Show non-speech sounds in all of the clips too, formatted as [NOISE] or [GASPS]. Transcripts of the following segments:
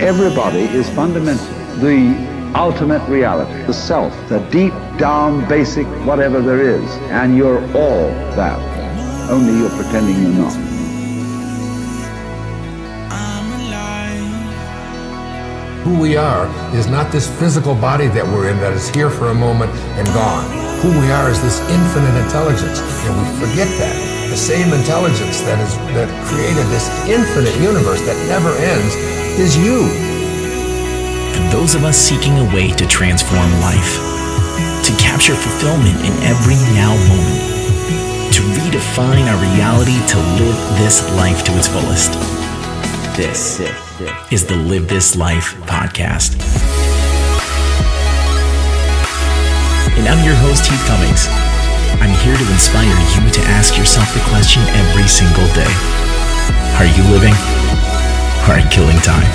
everybody is fundamentally the ultimate reality, the self, the deep down basic whatever there is. And you're all that. Only you're pretending you're not. Who we are is not this physical body that we're in that is here for a moment and gone. Who we are is this infinite intelligence, and we forget that the same intelligence that is that created this infinite universe that never ends is you. For those of us seeking a way to transform life, to capture fulfillment in every now moment, to redefine our reality to live this life to its fullest. This is the Live This Life podcast. And I'm your host, Heath Cummings. I'm here to inspire you to ask yourself the question every single day Are you living? Are killing time?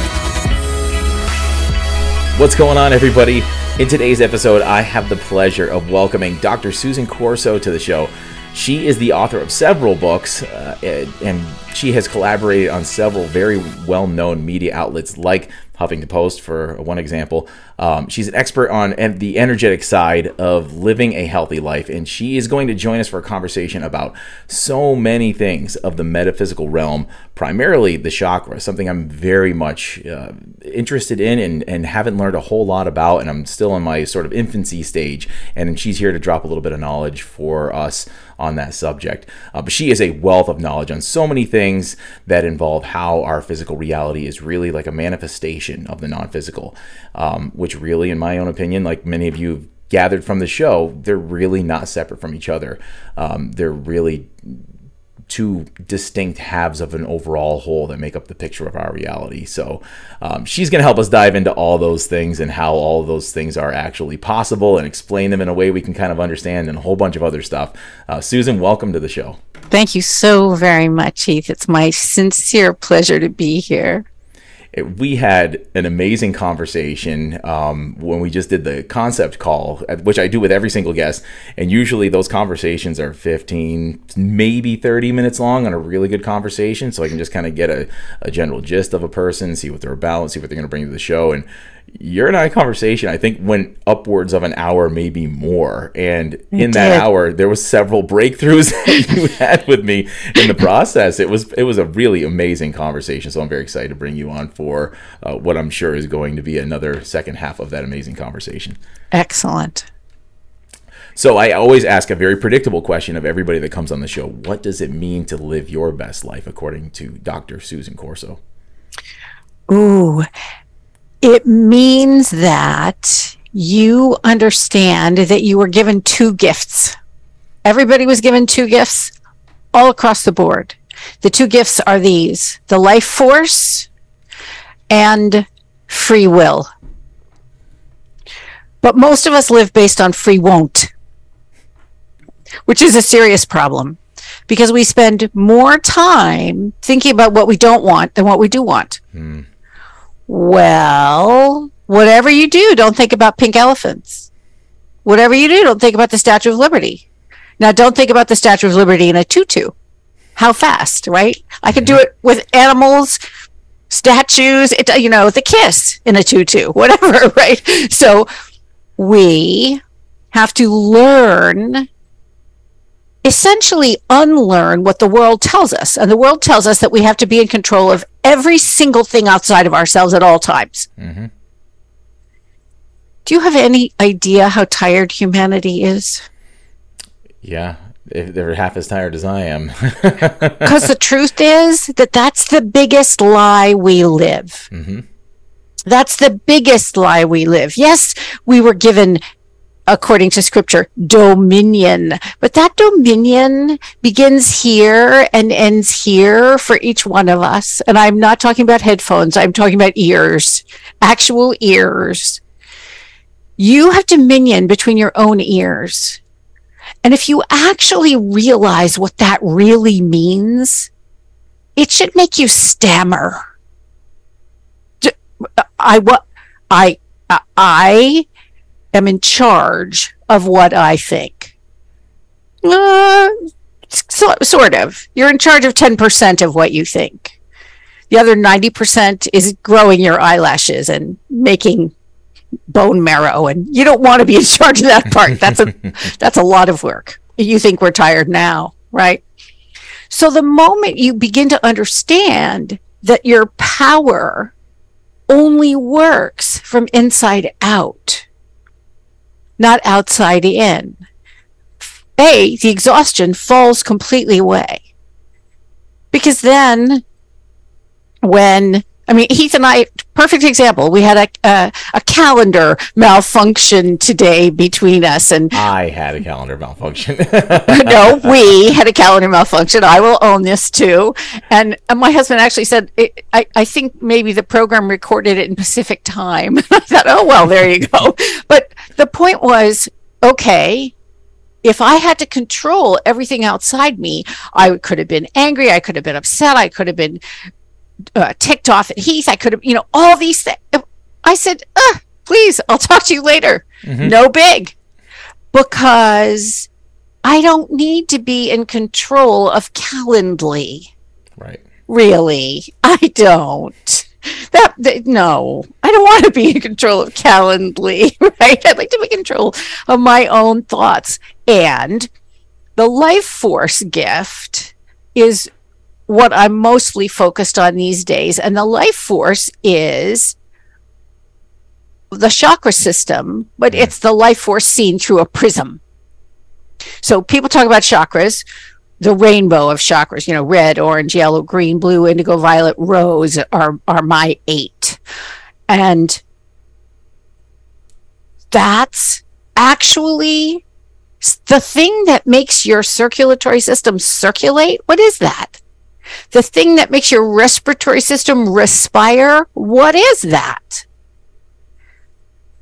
What's going on, everybody? In today's episode, I have the pleasure of welcoming Dr. Susan Corso to the show. She is the author of several books, uh, and she has collaborated on several very well known media outlets like Huffington Post, for one example. Um, she's an expert on the energetic side of living a healthy life, and she is going to join us for a conversation about so many things of the metaphysical realm, primarily the chakra, something I'm very much uh, interested in and, and haven't learned a whole lot about, and I'm still in my sort of infancy stage. And she's here to drop a little bit of knowledge for us on that subject. Uh, but she is a wealth of knowledge on so many things that involve how our physical reality is really like a manifestation of the non physical, um, which really, in my own opinion, like many of you gathered from the show, they're really not separate from each other. Um, they're really two distinct halves of an overall whole that make up the picture of our reality. So um, she's going to help us dive into all those things and how all those things are actually possible and explain them in a way we can kind of understand and a whole bunch of other stuff. Uh, Susan, welcome to the show. Thank you so very much, Heath. It's my sincere pleasure to be here it, we had an amazing conversation um, when we just did the concept call, which I do with every single guest. And usually those conversations are 15, maybe 30 minutes long on a really good conversation. So I can just kind of get a, a general gist of a person, see what they're about, see what they're going to bring to the show. And your and I conversation, I think, went upwards of an hour, maybe more. And it in that hour, there was several breakthroughs [LAUGHS] that you had with me in the process. It was it was a really amazing conversation. So I'm very excited to bring you on for uh, what I'm sure is going to be another second half of that amazing conversation. Excellent. So I always ask a very predictable question of everybody that comes on the show: What does it mean to live your best life, according to Dr. Susan Corso? Ooh, it means that you understand that you were given two gifts. Everybody was given two gifts all across the board. The two gifts are these the life force and free will. But most of us live based on free won't, which is a serious problem because we spend more time thinking about what we don't want than what we do want. Mm. Well, whatever you do, don't think about pink elephants. Whatever you do, don't think about the Statue of Liberty. Now, don't think about the Statue of Liberty in a tutu. How fast, right? I could do mm-hmm. it with animals, statues, it, you know, the kiss in a tutu, [LAUGHS] whatever, right? So we have to learn essentially unlearn what the world tells us. And the world tells us that we have to be in control of every single thing outside of ourselves at all times. Mm-hmm. Do you have any idea how tired humanity is? Yeah, if they're half as tired as I am. [LAUGHS] Because the truth is that that's the biggest lie we live. Mm-hmm. That's the biggest lie we live. Yes, we were given according to scripture, dominion. But that dominion begins here and ends here for each one of us. And I'm not talking about headphones, I'm talking about ears, actual ears. You have dominion between your own ears. And if you actually realize what that really means, it should make you stammer. Uh, I what I uh, I am in charge of what I think. Uh, so, sort of. You're in charge of 10% of what you think. The other 90% is growing your eyelashes and making bone marrow and you don't want to be in charge of that part. That's a [LAUGHS] that's a lot of work. You think we're tired now, right? So the moment you begin to understand that your power only works from inside out, not outside in. A, the exhaustion falls completely away. Because then when I mean, Heath and I, perfect example. We had a, a, a calendar malfunction today between us, and I had a calendar malfunction. [LAUGHS] no, [LAUGHS] we had a calendar malfunction. I will own this too. And, and my husband actually said, I, I think maybe the program recorded it in Pacific time. [LAUGHS] I thought, oh well, there you go. but the point was, okay, if I had to control everything outside me, I could have been angry. I could have been upset. I could have been uh, ticked off at Heath. I could have, you know, all these things. I said, uh, please, I'll talk to you later. Mm-hmm. No big. Because I don't need to be in control of Calendly. Right. Really. I don't. That, that, no, I don't want to be in control of Calendly, [LAUGHS] right? I'd like to be in control of my own thoughts. And the life force gift is what I'm mostly focused on these days. And the life force is the chakra system, but mm. it's the life force seen through a prism. So people talk about chakras, the rainbow of chakras, you know, red, orange, yellow, green, blue, indigo, violet, rose are, are my eight. And that's actually the thing that makes your circulatory system circulate. What is that? The thing that makes your respiratory system respire, what is that?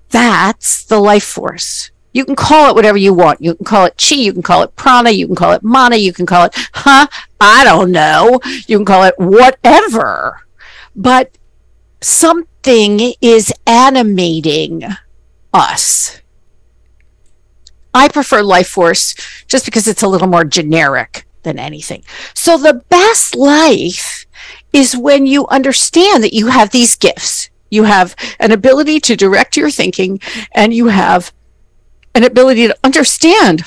That's the life force. You can call it whatever you want. You can call it chi, you can call it prana, you can call it mana, you can call it, huh? I don't know. You can call it whatever. But something is animating us. I prefer life force just because it's a little more generic than anything. So the best life is when you understand that you have these gifts. You have an ability to direct your thinking and you have an ability to understand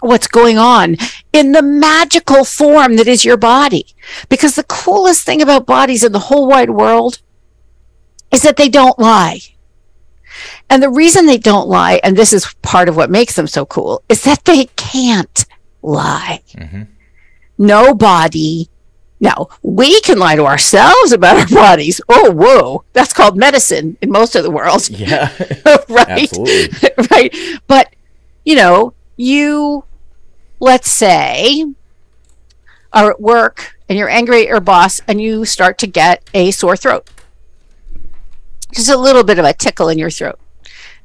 what's going on in the magical form that is your body. Because the coolest thing about bodies in the whole wide world is that they don't lie. And the reason they don't lie, and this is part of what makes them so cool, is that they can't lie. Mm-hmm. Nobody. Now, we can lie to ourselves about our bodies. Oh, whoa. That's called medicine in most of the world. Yeah. [LAUGHS] [LAUGHS] right. [LAUGHS] right. But, you know, you, let's say, are at work and you're angry at your boss and you start to get a sore throat. Just a little bit of a tickle in your throat.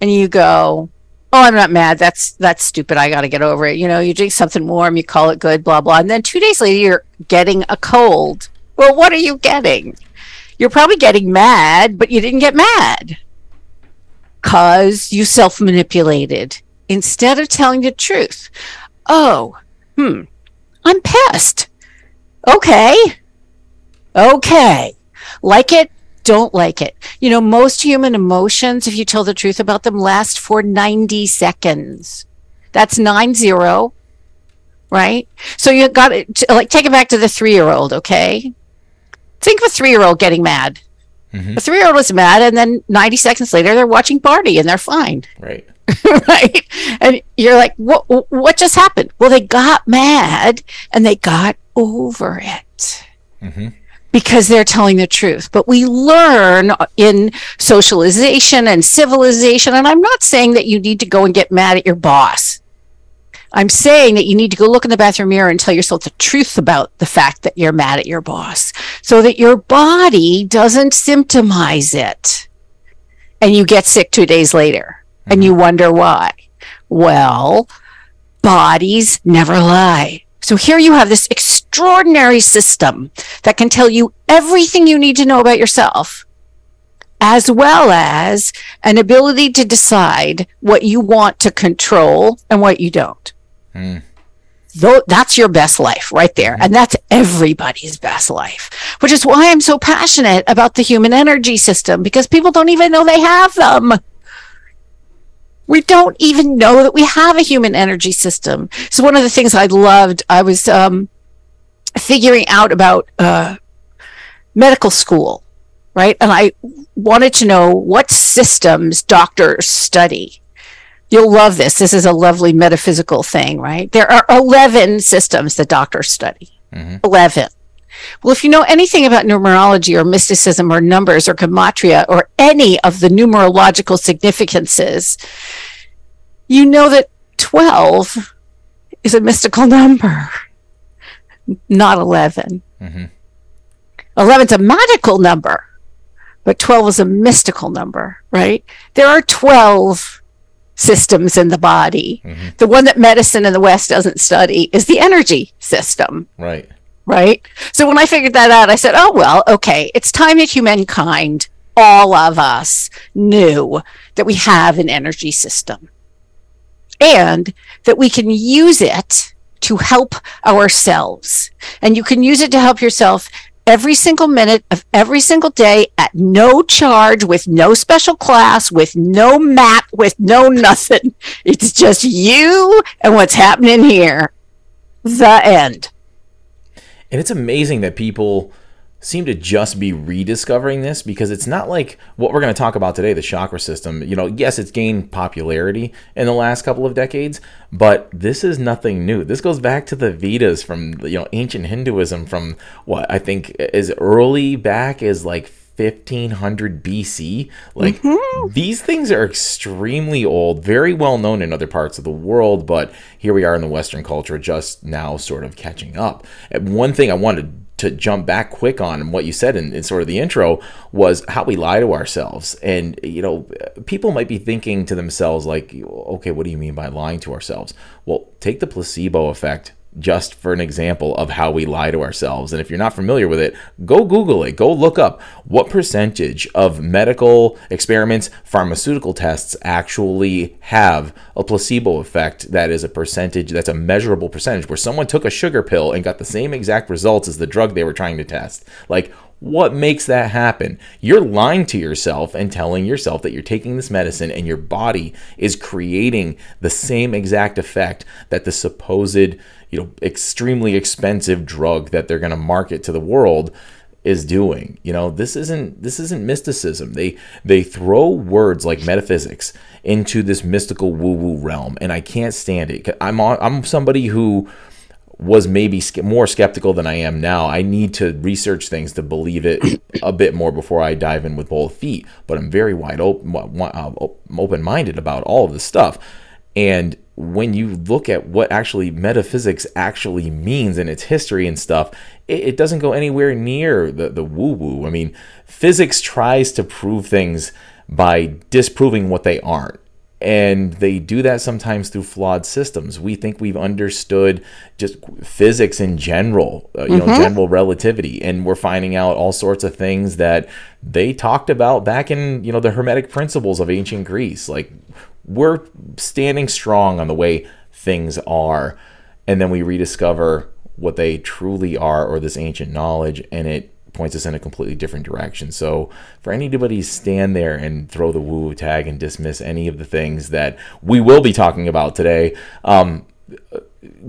And you go, oh i'm not mad. That's that's stupid. I got to get over it. You know you drink something warm you call it good blah blah. And then two days later you're getting a cold. Well what are you getting? You're probably getting mad but you didn't get mad. Because you self-manipulated instead of telling the truth. Oh hmm. I'm pissed. Okay. Okay. Like it don't like it. You know, most human emotions, if you tell the truth about them, last for 90 seconds. That's nine zero, right? So you got to like take it back to the three year old, okay? Think of a three year old getting mad. Mm-hmm. The three year old is mad, and then 90 seconds later, they're watching Barney and they're fine. Right. [LAUGHS] right. And you're like, what, what just happened? Well, they got mad and they got over it. Mm-hmm because they're telling the truth. But we learn in socialization and civilization. And I'm not saying that you need to go and get mad at your boss. I'm saying that you need to go look in the bathroom mirror and tell yourself the truth about the fact that you're mad at your boss so that your body doesn't symptomize it. And you get sick two days later mm-hmm. and you wonder why. Well, bodies never lie. So here you have this extraordinary system that can tell you everything you need to know about yourself, as well as an ability to decide what you want to control and what you don't. Mm. Though that's your best life right there. And that's everybody's best life, which is why I'm so passionate about the human energy system because people don't even know they have them. We don't even know that we have a human energy system. So one of the things I loved, I was um, figuring out about uh, medical school, right? And I wanted to know what systems doctors study You'll love this. This is a lovely metaphysical thing, right? There are 11 systems that doctors study. Mm-hmm. 11. Well, if you know anything about numerology or mysticism or numbers or gematria or any of the numerological significances, you know that 12 is a mystical number, not 11. Mm-hmm. 11 is a magical number, but 12 is a mystical number, right? There are 12 systems in the body. Mm-hmm. The one that medicine in the West doesn't study is the energy system. Right. Right. So when I figured that out, I said, oh, well, okay, it's time that humankind, all of us, knew that we have an energy system and that we can use it to help ourselves. And you can use it to help yourself every single minute of every single day at no charge, with no special class, with no map, with no nothing. [LAUGHS] It's just you and what's happening here. The end. And it's amazing that people seem to just be rediscovering this because it's not like what we're going to talk about today the chakra system. You know yes it's gained popularity in the last couple of decades but this is nothing new. This goes back to the vedas from you know ancient hinduism from what i think as early back as like 1500 BC. Like mm-hmm. these things are extremely old, very well known in other parts of the world, but here we are in the Western culture just now sort of catching up. And one thing I wanted to jump back quick on what you said in, in, sort of the intro was how we lie to ourselves. And, you know, people might be thinking to themselves, like, okay, what do you mean by lying to ourselves? Well, take the placebo effect just for an example of how we lie to ourselves. And if you're not familiar with it, go Google it. Go look up what percentage of medical experiments, pharmaceutical tests actually have a placebo effect that is a percentage, that's a measurable percentage, where someone took a sugar pill and got the same exact results as the drug they were trying to test. Like, what makes that happen? You're lying to yourself and telling yourself that you're taking this medicine and your body is creating the same exact effect that the supposed, you know, extremely expensive drug that they're going to market to the world is doing. You know, this isn't this isn't mysticism. They they throw words like metaphysics into this mystical woo-woo realm and I can't stand it. I'm I'm somebody who was maybe more skeptical than I am now. I need to research things to believe it a bit more before I dive in with both feet. But I'm very wide open, uh, open minded about all of this stuff. And when you look at what actually metaphysics actually means and its history and stuff, it, it doesn't go anywhere near the, the woo woo. I mean, physics tries to prove things by disproving what they aren't and they do that sometimes through flawed systems. We think we've understood just physics in general, uh, you mm-hmm. know, general relativity, and we're finding out all sorts of things that they talked about back in you know the Hermetic principles of ancient Greece. Like we're standing strong on the way things are, and then we rediscover what they truly are or this ancient knowledge, and it points us in a completely different direction. So for anybody to stand there and throw the woo tag and dismiss any of the things that we will be talking about today, um,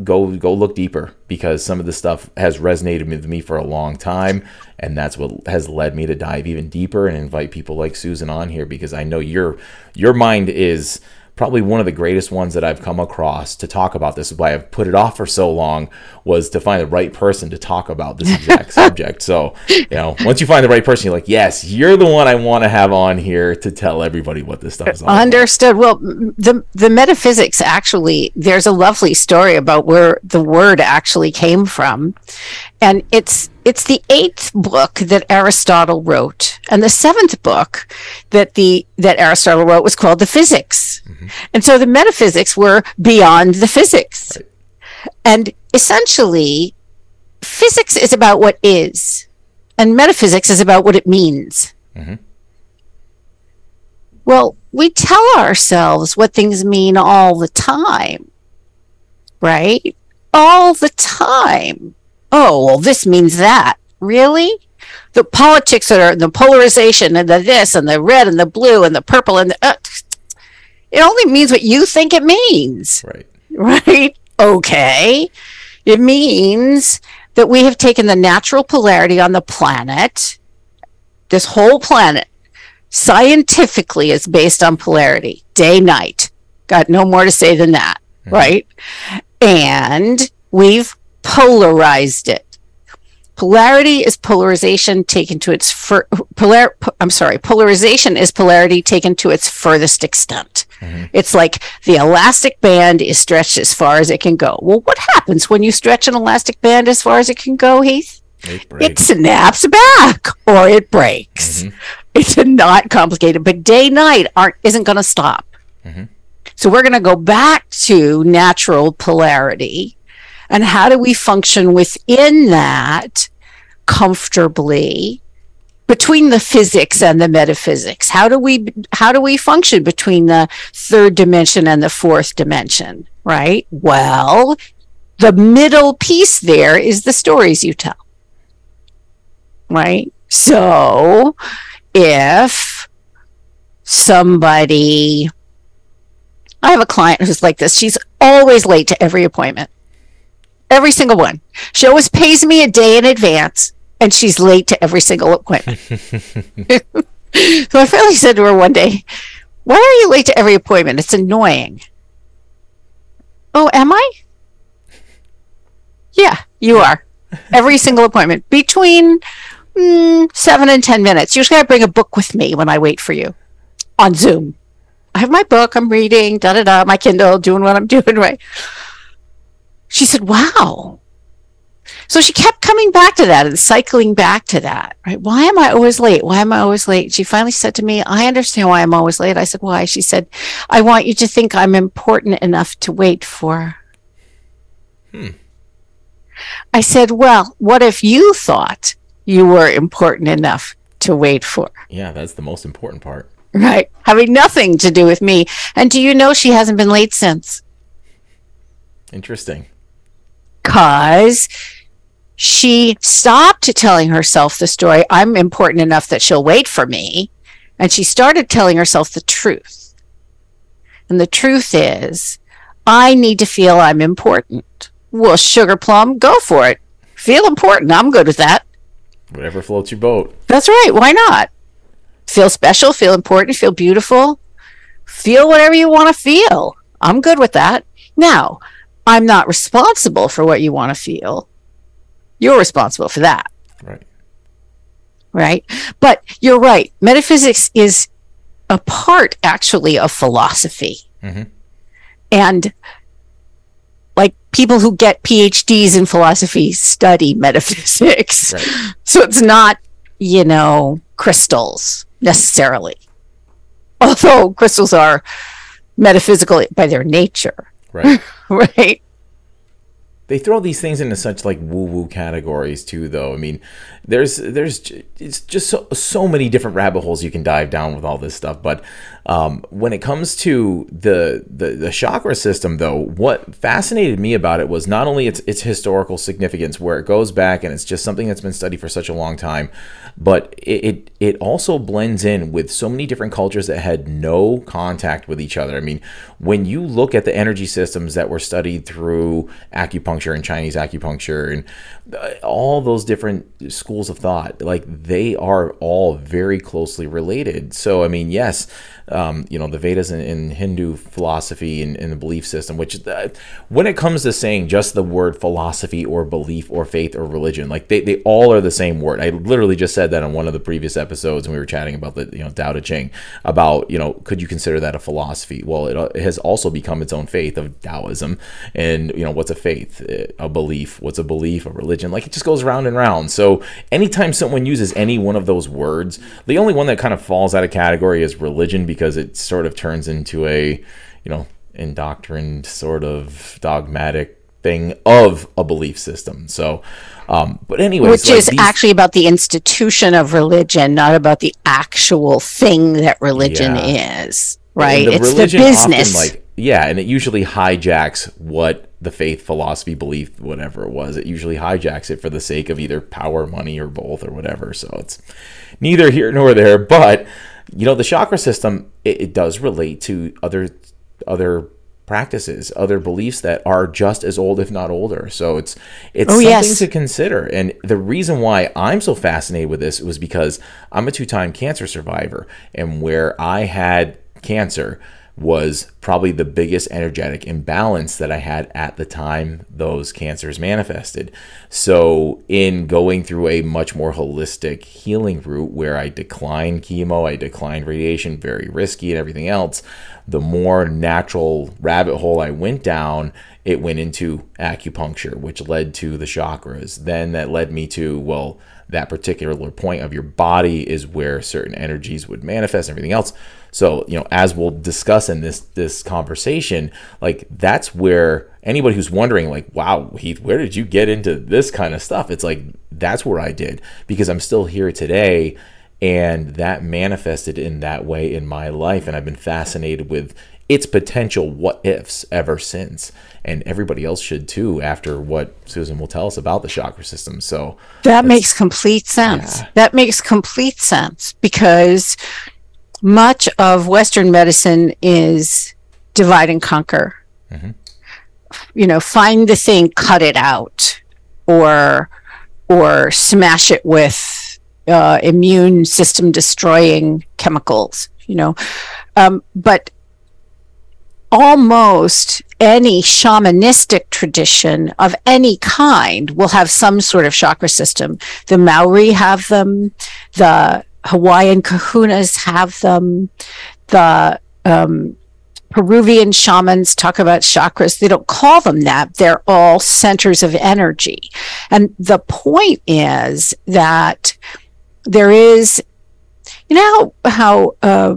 go go look deeper because some of the stuff has resonated with me for a long time. And that's what has led me to dive even deeper and invite people like Susan on here because I know your your mind is probably one of the greatest ones that I've come across to talk about this. Is why I've put it off for so long was to find the right person to talk about this exact [LAUGHS] subject. So, you know, once you find the right person, you're like, yes, you're the one I want to have on here to tell everybody what this stuff is. all Understood. Well, the the metaphysics actually, there's a lovely story about where the word actually came from, and it's it's the eighth book that Aristotle wrote, and the seventh book that the that Aristotle wrote was called the Physics, mm-hmm. and so the metaphysics were beyond the physics, right. and essentially, physics is about what is, and metaphysics is about what it means. Mm-hmm. Well, we tell ourselves what things mean all the time, right? all the time. Oh, well, this means that. Really? The politics that are the polarization and the this and the red and the blue and the purple and the. Uh, it only means what you think it means. Right. [LAUGHS] Right? Okay. It means that we have taken the natural polarity on the planet, this whole planet, scientifically is based on polarity, day, night. Got no more to say than that, mm-hmm. right? And we've polarized it. Polarity is polarization taken to its fur- polar. I'm sorry, polarization is polarity taken to its furthest extent. Mm-hmm. It's like the elastic band is stretched as far as it can go. Well, what happens when you stretch an elastic band as far as it can go, Heath? It, it snaps back or it breaks. Mm-hmm. It's not complicated, but day night aren't isn't going to stop. Mm-hmm. So we're going to go back to natural polarity and how do we function within that comfortably between the physics and the metaphysics how do we how do we function between the third dimension and the fourth dimension right well the middle piece there is the stories you tell right so if somebody I have a client who's like this. She's always late to every appointment. Every single one. She always pays me a day in advance and she's late to every single appointment. [LAUGHS] so I finally said to her one day, Why are you late to every appointment? It's annoying. Oh, am I? Yeah, you are. Every single appointment. Between mm, seven and 10 minutes. Usually I bring a book with me when I wait for you on Zoom. I have my book, I'm reading, da da da, my Kindle, doing what I'm [LAUGHS] doing, right? She said, Wow. So she kept coming back to that and cycling back to that, right? Why am I always late? Why am I always late? She finally said to me, I understand why I'm always late. I said, Why? She said, I want you to think I'm important enough to wait for. Hmm. I said, Well, what if you thought you were important enough to wait for? Yeah, that's the most important part. Right. Having nothing to do with me. And do you know she hasn't been late since? Interesting. Because she stopped telling herself the story, I'm important enough that she'll wait for me. And she started telling herself the truth. And the truth is, I need to feel I'm important. Well, Sugar Plum, go for it. Feel important. I'm good with that. Whatever floats your boat. That's right. Why not? feel special, feel important, feel beautiful, feel whatever you want to feel. I'm good with that. Now, I'm not responsible for what you want to feel. You're responsible for that. Right. Right. But you're right. Metaphysics is a part, actually, of philosophy. Mm-hmm. And like people who get PhDs in philosophy study metaphysics. Right. [LAUGHS] So it's not, you know, crystals necessarily. Although crystals are metaphysical by their nature. Right. [LAUGHS] right. They throw these things into such like woo woo categories too, though. I mean, there's there's it's just so, so many different rabbit holes you can dive down with all this stuff. But um, when it comes to the, the the chakra system, though, what fascinated me about it was not only its its historical significance, where it goes back and it's just something that's been studied for such a long time, but it, it, it also blends in with so many different cultures that had no contact with each other. I mean, when you look at the energy systems that were studied through acupuncture and Chinese acupuncture and uh, all those different schools of thought, like they are all very closely related. So, I mean, yes, um, you know, the Vedas in, and Hindu philosophy and, and, the belief system, which uh, when it comes to saying just the word philosophy or belief or faith or religion, like they, they all are the same word. I literally just said that on one of the previous episodes when we were chatting about the, you know, Tao Te Ching about, you know, could you consider that a philosophy? Well, it, it has also become its own faith of Taoism. And, you know, what's a faith? A belief. What's a belief? A religion? Like it just goes round and round. So anytime someone uses any one of those words, the only one that kind of falls out of category is religion because it sort of turns into a, you know, indoctrined sort of dogmatic thing of a belief system. So, um, but anyway, which like is these... actually about the institution of religion, not about the actual thing that religion yeah. is. Right? The it's the business. Often, like yeah, and it usually hijacks what the faith, philosophy, belief, whatever it was. It usually hijacks it for the sake of either power, money, or both, or whatever. So it's neither here nor there. But you know, the chakra system it, it does relate to other other practices, other beliefs that are just as old, if not older. So it's it's Oh, something yes. to consider. And the reason why I'm so fascinated with this was because I'm a two-time cancer survivor, and where I had cancer was probably the biggest energetic imbalance that I had at the time those cancers manifested. So, in going through a much more holistic healing route where I declined chemo, I declined radiation, very risky, and everything else, the more natural rabbit hole I went down, it went into acupuncture, which led to the chakras. Then that led me to, well, that particular point of your body is where certain energies would manifest and everything else. So, you know, as we'll discuss in this this conversation, like that's where anybody who's wondering like, wow, Heath, where did you get into this kind of stuff? It's like that's where I did because I'm still here today and that manifested in that way in my life and I've been fascinated with its potential what ifs ever since and everybody else should too after what Susan will tell us about the chakra system. So, That makes complete sense. Yeah. That makes complete sense because much of Western medicine is divide and conquer. You know, find the thing, cut it out, or or smash it with uh, immune system destroying chemicals. You know, um, but almost any shamanistic tradition of any kind will have some sort of chakra system. The Maori have them, the Hawaiian kahunas have them, the um, Peruvian shamans talk about chakras. They don't call them that. They're all centers of energy. And the point is that there is, you know how, uh,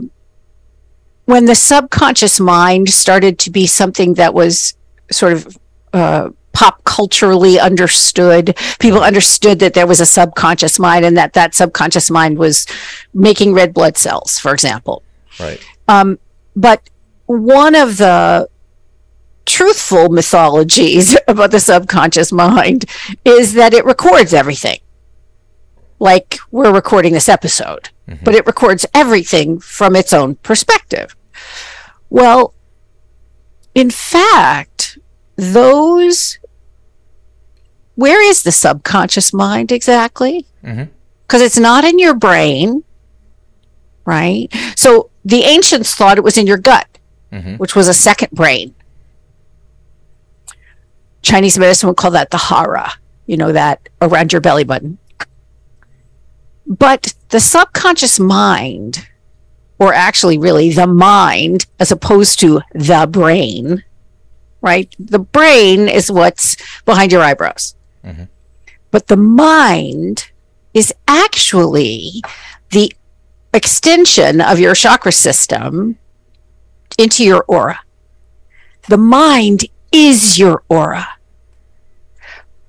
when the subconscious mind started to be something that was sort of uh, pop culturally understood, people understood that there was a subconscious mind and that that subconscious mind was making red blood cells, for example. right. Um, but one of the truthful mythologies [LAUGHS] about the subconscious mind is that it records everything. Like we're recording this episode, mm-hmm. but it records everything from its own perspective. Well, in fact, those where is the subconscious mind exactly? Because it's not in your brain, right? So the ancients thought it was in your gut, Mhm. which was a second brain. Chinese medicine would call that the hara, you know, that around your belly button. But the subconscious mind, or actually really the mind, as opposed to the brain, right? The brain is what's behind your eyebrows. But the mind is actually the extension of your chakra system into your aura. The mind is your aura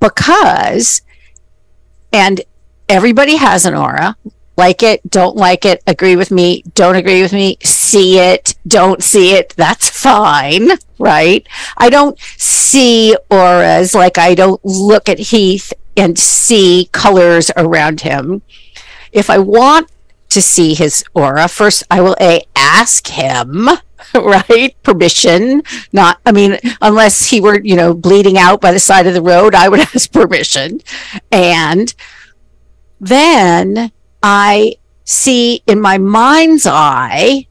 because, and everybody has an aura. Like it, don't like it, agree with me, don't agree with me, see it, don't see it, that's fine, right? I don't see auras like I don't look at Heath and see colors around him. If I want to see his aura, first I will a ask him, [LAUGHS] right? Permission. Not, I mean, unless he were, you know, bleeding out by the side of the road, I would [LAUGHS] ask permission. And then I see in my mind's eye,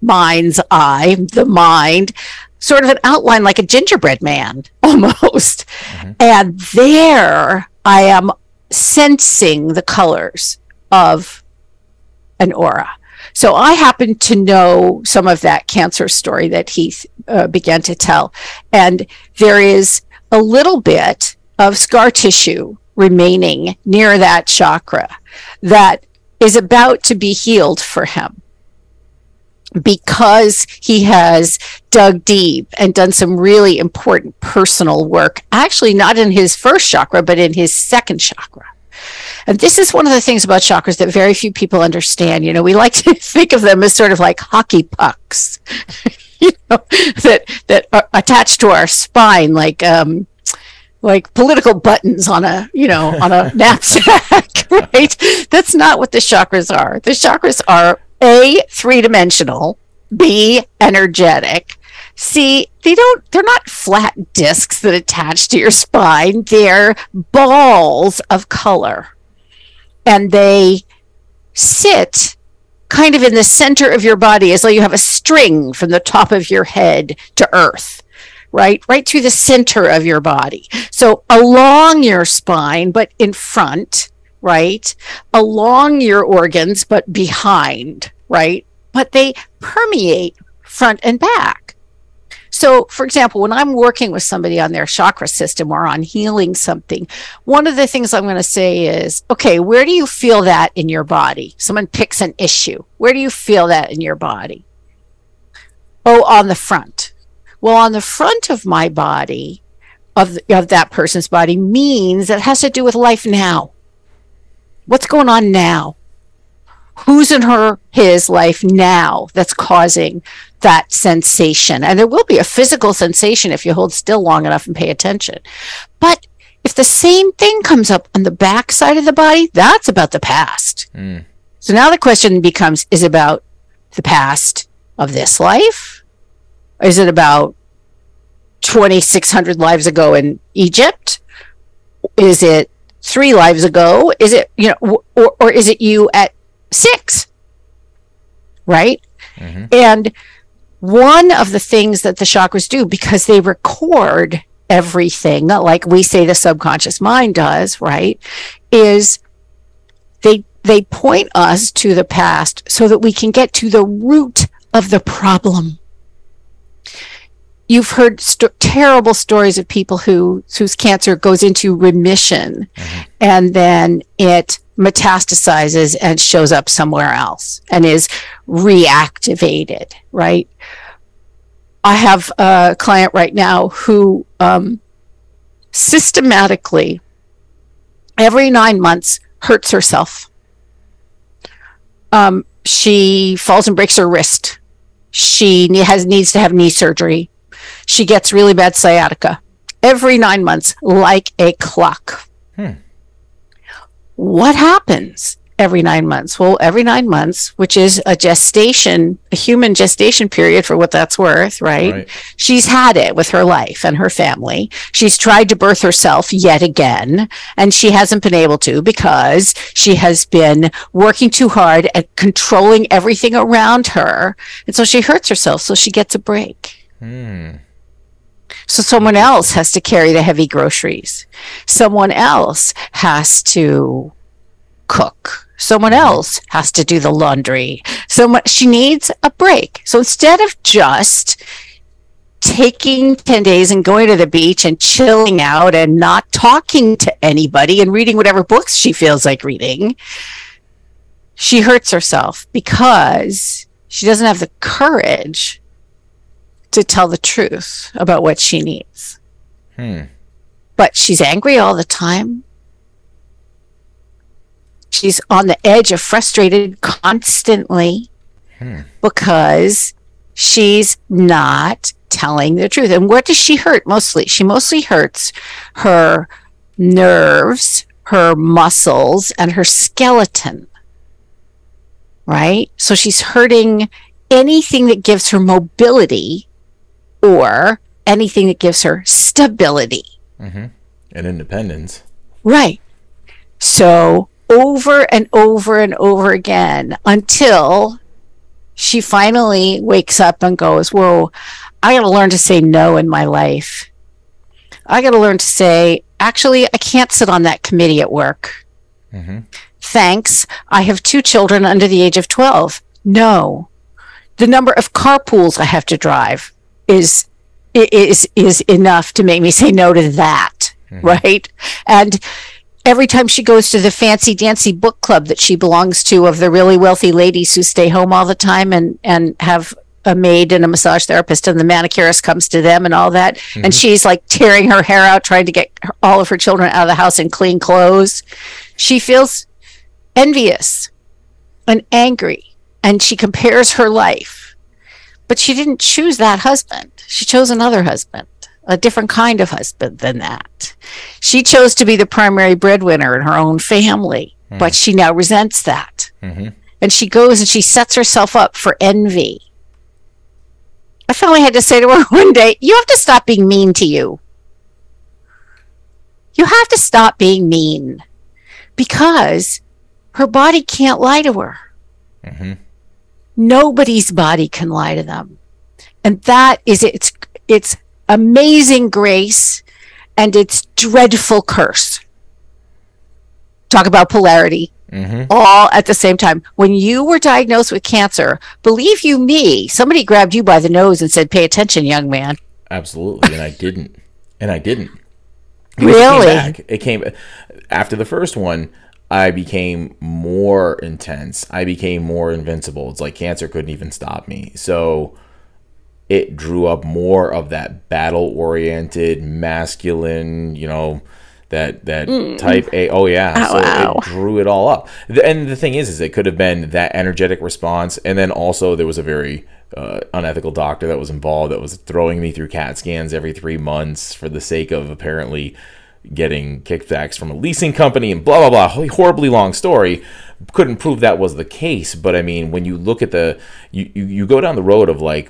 mind's eye, the mind, sort of an outline like a gingerbread man [LAUGHS] almost. And there I am sensing the colors of an aura. So I happen to know some of that cancer story that he uh, began to tell. And there is a little bit of scar tissue remaining near that chakra that is about to be healed for him because he has dug deep and done some really important personal work, actually, not in his first chakra, but in his second chakra. And this is one of the things about chakras that very few people understand. You know, we like [LAUGHS] to think of them as sort of like hockey pucks. [LAUGHS] you know, that that are attached to our spine, like um, like political buttons on a you know on a [LAUGHS] knapsack, [LAUGHS] right? That's not what the chakras are. The chakras are a three dimensional, b energetic, c they don't, they're not flat discs that attach to your spine. They're balls of color. And they sit kind of in the center of your body as though you have a string from the top of your head to earth, right? Right through the center of your body. So along your spine, but in front, right? Along your organs, but behind, right? But they permeate front and back. So, for example, when I'm working with somebody on their chakra system or on healing something, one of the things I'm going to say is, okay, where do you feel that in your body? Someone picks an issue. Where do you feel that in your body? Oh, on the front. Well, on the front of my body, of, of that person's body, means that has to do with life now. What's going on now? who's in her his life now that's causing that sensation and there will be a physical sensation if you hold still long enough and pay attention but if the same thing comes up on the back side of the body that's about the past mm. so now the question becomes is it about the past of this life is it about 2600 lives ago in egypt is it three lives ago is it you know or, or is it you at six. Right? Mm-hmm. And one of the things that the chakras do, because they record everything, like we say the subconscious mind does, right, is they they point us to the past so that we can get to the root of the problem. You've heard st- terrible stories of people who whose cancer goes into remission, mm-hmm. and then it metastasizes and shows up somewhere else and is reactivated, right? I have a client right now who um, systematically, every nine months, hurts herself. Um, she falls and breaks her wrist. She has needs to have knee surgery. She gets really bad sciatica every nine months, like a clock. Hmm what happens every nine months? Well, every nine months, which is a gestation, a human gestation period for what that's worth, right? right? She's had it with her life and her family. She's tried to birth herself yet again, and she hasn't been able to because she has been working too hard at controlling everything around her. And so she hurts herself, so she gets a break. Hmm. So someone else has to carry the heavy groceries. Someone else has to cook. Someone else has to do the laundry. So she needs a break. So instead of just taking 10 days and going to the beach and chilling out and not talking to anybody and reading whatever books she feels like reading, she hurts herself because she doesn't have the courage to tell the truth about what she needs. Hmm. But she's angry all the time. She's on the edge of frustrated constantly hmm. because she's not telling the truth. And what does she hurt mostly? She mostly hurts her nerves, her muscles, and her skeleton. Right? So she's hurting anything that gives her mobility or anything that gives her stability mm-hmm. and independence. Right. So over and over and over again until she finally wakes up and goes, Whoa, I got to learn to say no in my life. I got to learn to say, actually, I can't sit on that committee at work. Mm-hmm. Thanks. I have two children under the age of 12. No. The number of carpools I have to drive is is is enough to make me say no to that mm-hmm. right and every time she goes to the fancy dancy book club that she belongs to of the really wealthy ladies who stay home all the time and and have a maid and a massage therapist and the manicurist comes to them and all that mm-hmm. and she's like tearing her hair out trying to get her, all of her children out of the house in clean clothes she feels envious and angry and she compares her life But she didn't choose that husband. She chose another husband, a different kind of husband than that. She chose to be the primary breadwinner in her own family, mm. but she now resents that. Mm-hmm. And she goes and she sets herself up for envy. I finally had to say to her [LAUGHS] one day, You have to stop being mean to you. You have to stop being mean because her body can't lie to her. Mm-hmm. Nobody's body can lie to them. And that is it's it's amazing grace and it's dreadful curse. Talk about polarity. Mm-hmm. All at the same time. When you were diagnosed with cancer, believe you me, somebody grabbed you by the nose and said, Pay attention, young man. Absolutely. And I [LAUGHS] didn't. And I didn't. Really? It came, it came after the first one. I became more intense. I became more invincible. It's like cancer couldn't even stop me. So it drew up more of that battle oriented, masculine, you know, that that mm. type A. Oh yeah, ow, so ow. it drew it all up. And the thing is, is it could have been that energetic response, and then also there was a very uh, unethical doctor that was involved that was throwing me through CAT scans every three months for the sake of apparently getting kickbacks from a leasing company and blah blah blah. Horribly long story. Couldn't prove that was the case but i mean when you look at the you, you, you go down the road of like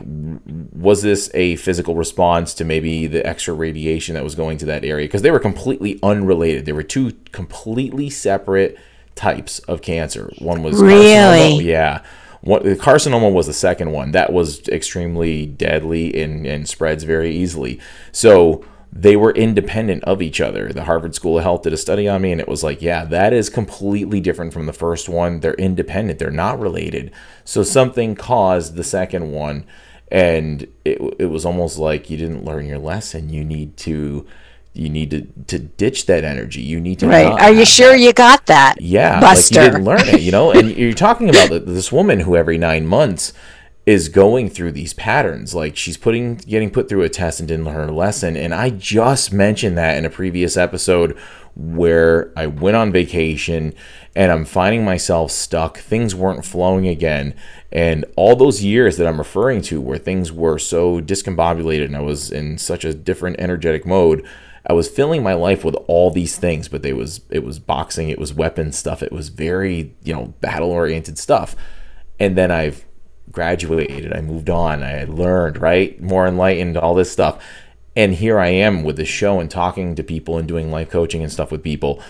was this a physical response to maybe the extra radiation that was going to that area? Because they were completely unrelated. They were two completely separate types of cancer. One was really? Yeah. What the carcinoma was the second one. That was extremely deadly and, and spreads very easily. So they were independent of each other. The Harvard School of Health did a study on me, and it was like, yeah, that is completely different from the first one. They're independent, they're not related. So something caused the second one, and it, it was almost like you didn't learn your lesson. You need to. You need to, to ditch that energy. You need to. Right. Are you sure that. you got that? Yeah. Buster. Like you didn't learn it, you know? and you're talking about this woman who every nine months is going through these patterns. Like she's putting getting put through a test and didn't learn her lesson. And I just mentioned that in a previous episode where I went on vacation and I'm finding myself stuck. Things weren't flowing again. And all those years that I'm referring to where things were so discombobulated and I was in such a different energetic mode, I was filling my life with all these things, but they was it was boxing, it was weapon stuff, it was very, you know, battle oriented stuff. And then I've graduated, I moved on, I learned, right? More enlightened, all this stuff. And here I am with the show and talking to people and doing life coaching and stuff with people.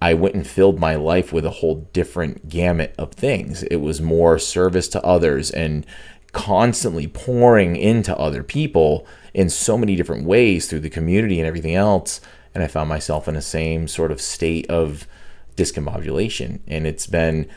I went and filled my life with a whole different gamut of things. It was more service to others and constantly pouring into other people in so many different ways through the community and everything else. And I found myself in the same sort of state of discombobulation. And it's been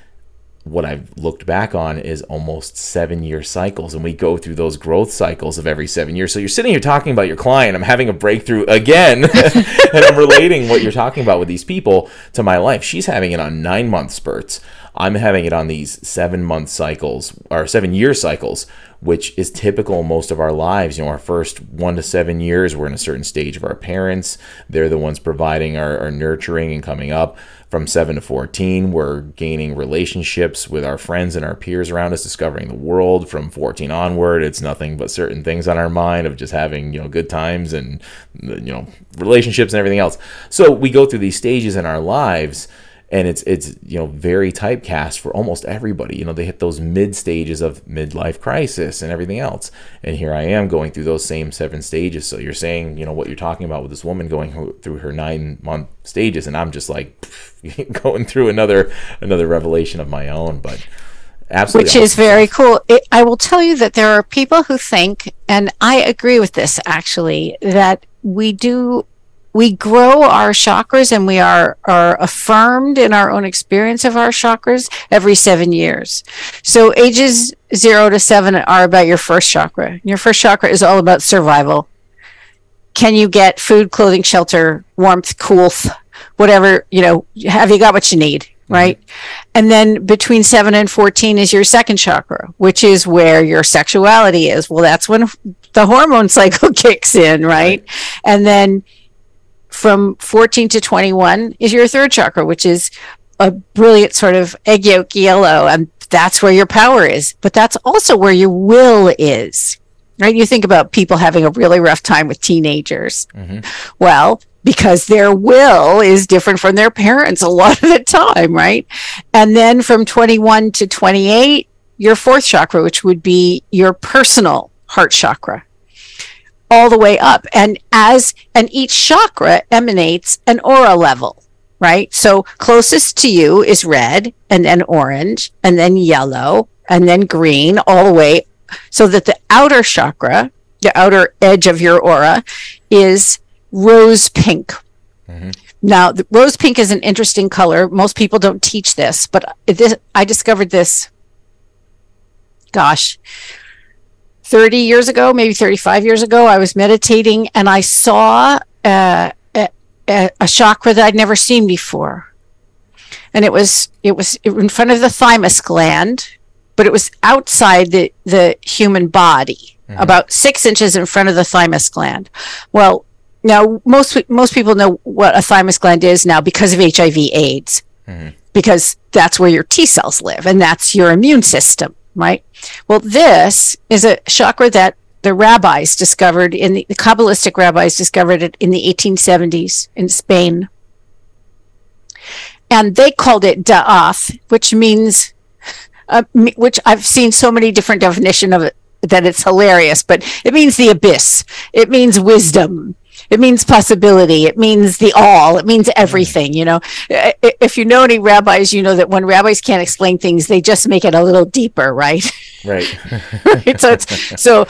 what I've looked back on is almost seven year cycles. And we go through those growth cycles of every seven years. So you're sitting here talking about your client. I'm having a breakthrough again. [LAUGHS] and I'm relating what you're talking about with these people to my life. She's having it on nine month spurts. I'm having it on these seven month cycles or seven year cycles, which is typical most of our lives. You know, our first one to seven years, we're in a certain stage of our parents. They're the ones providing our, our nurturing and coming up from 7 to 14 we're gaining relationships with our friends and our peers around us discovering the world from 14 onward. It's nothing but certain things on our mind of just having you know good times and you know relationships and everything else. So we go through these stages in our lives and it's it's you know very typecast for almost everybody. You know they hit those mid stages of midlife crisis and everything else. And here i am going through those same seven stages. So you're saying you know what you're talking about with this woman going through her nine month stages. And i'm just like [LAUGHS] going through another another revelation of my own. But Absolutely Which is very cool. It, I will tell you that there are people who think, and I agree with this actually, that we do we grow our chakras and we are, are affirmed in our own experience of our chakras every seven years. So ages zero to seven are about your first chakra. Your first chakra is all about survival. Can you get food, clothing, shelter, warmth, coolth, whatever, you know, have you got what you need? Mm-hmm. Right. And then between seven and 14 is your second chakra, which is where your sexuality is. Well, that's when the hormone cycle [LAUGHS] kicks in. Right. right. And then from 14 to 21 is your third chakra, which is a brilliant sort of egg yolk yellow. And that's where your power is. But that's also where your will is. right? You think about people having a really rough time with teenagers. Mm-hmm. Well, because their will is different from their parents a lot of the time, right? And then from 21 to 28, your fourth chakra, which would be your personal heart chakra, all the way up. And as, and each chakra emanates an aura level, right? So closest to you is red and then orange and then yellow and then green all the way. So that the outer chakra, the outer edge of your aura is rose pink. Mm-hmm. Now, the rose pink is an interesting color. Most people don't teach this, but this, I discovered this, gosh, 30 years ago, maybe 35 years ago. I was meditating and I saw uh, a, a, chakra that I'd never seen before. And it was it was in front of the thymus gland, but it was outside the, the human body, about six inches in front of the thymus gland. Well, now most most people know what a thymus gland is now because of HIV/AIDS, because that's where your T cells live and that's your immune system, right? Well, this is a chakra that the rabbis discovered in the, the Kabbalistic rabbis discovered it in the 1870s in Spain, and they called it da'ath, which means, uh, which I've seen so many different definition of it that it's hilarious, but it means the abyss. It means wisdom. It means possibility. It means the all. It means everything. You know, if you know any rabbis, you know that when rabbis can't explain things, they just make it a little deeper, right? Right. [LAUGHS] right? So it's so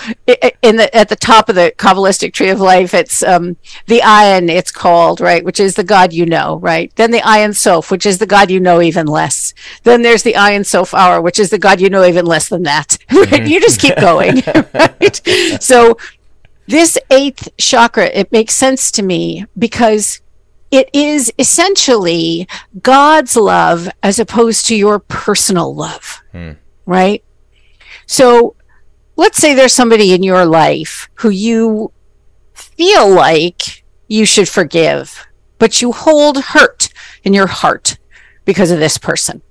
in the at the top of the Kabbalistic tree of life, it's um the Ayin, it's called right, which is the God you know, right? Then the Ayin Sof, which is the God you know even less. Then there's the Ayin Sof Aur, which is the God you know even less than that. [LAUGHS] Right? You just keep going, [LAUGHS] right? So this eighth chakra, it makes sense to me because it is essentially God's love as opposed to your personal love, right? So let's say there's somebody in your life who you feel like you should forgive, but you hold hurt in your heart because of this person.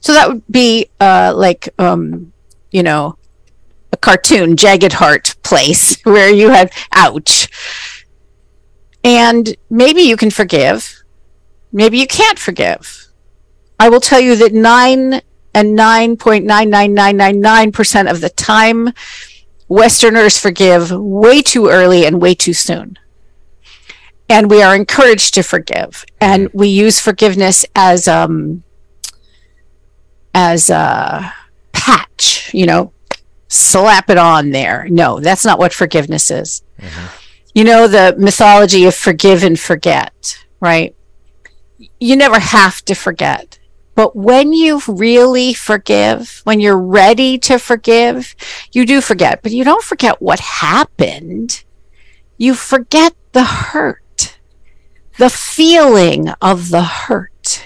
So that would be uh, like, um, you know, a cartoon, Jagged Heart place [LAUGHS] where you have, ouch. And maybe you can forgive, maybe you can't forgive. I will tell you that nine and 9.99999% of the time, Westerners forgive way too early and way too soon. And we are encouraged to forgive. And we use forgiveness as, um, as a patch, you know, slap it on there. No, that's not what forgiveness is. Mm-hmm. You know, the mythology of forgive and forget, right? You never have to forget. But when you really forgive, when you're ready to forgive, you do forget, but you don't forget what happened. You forget the hurt, the feeling of the hurt,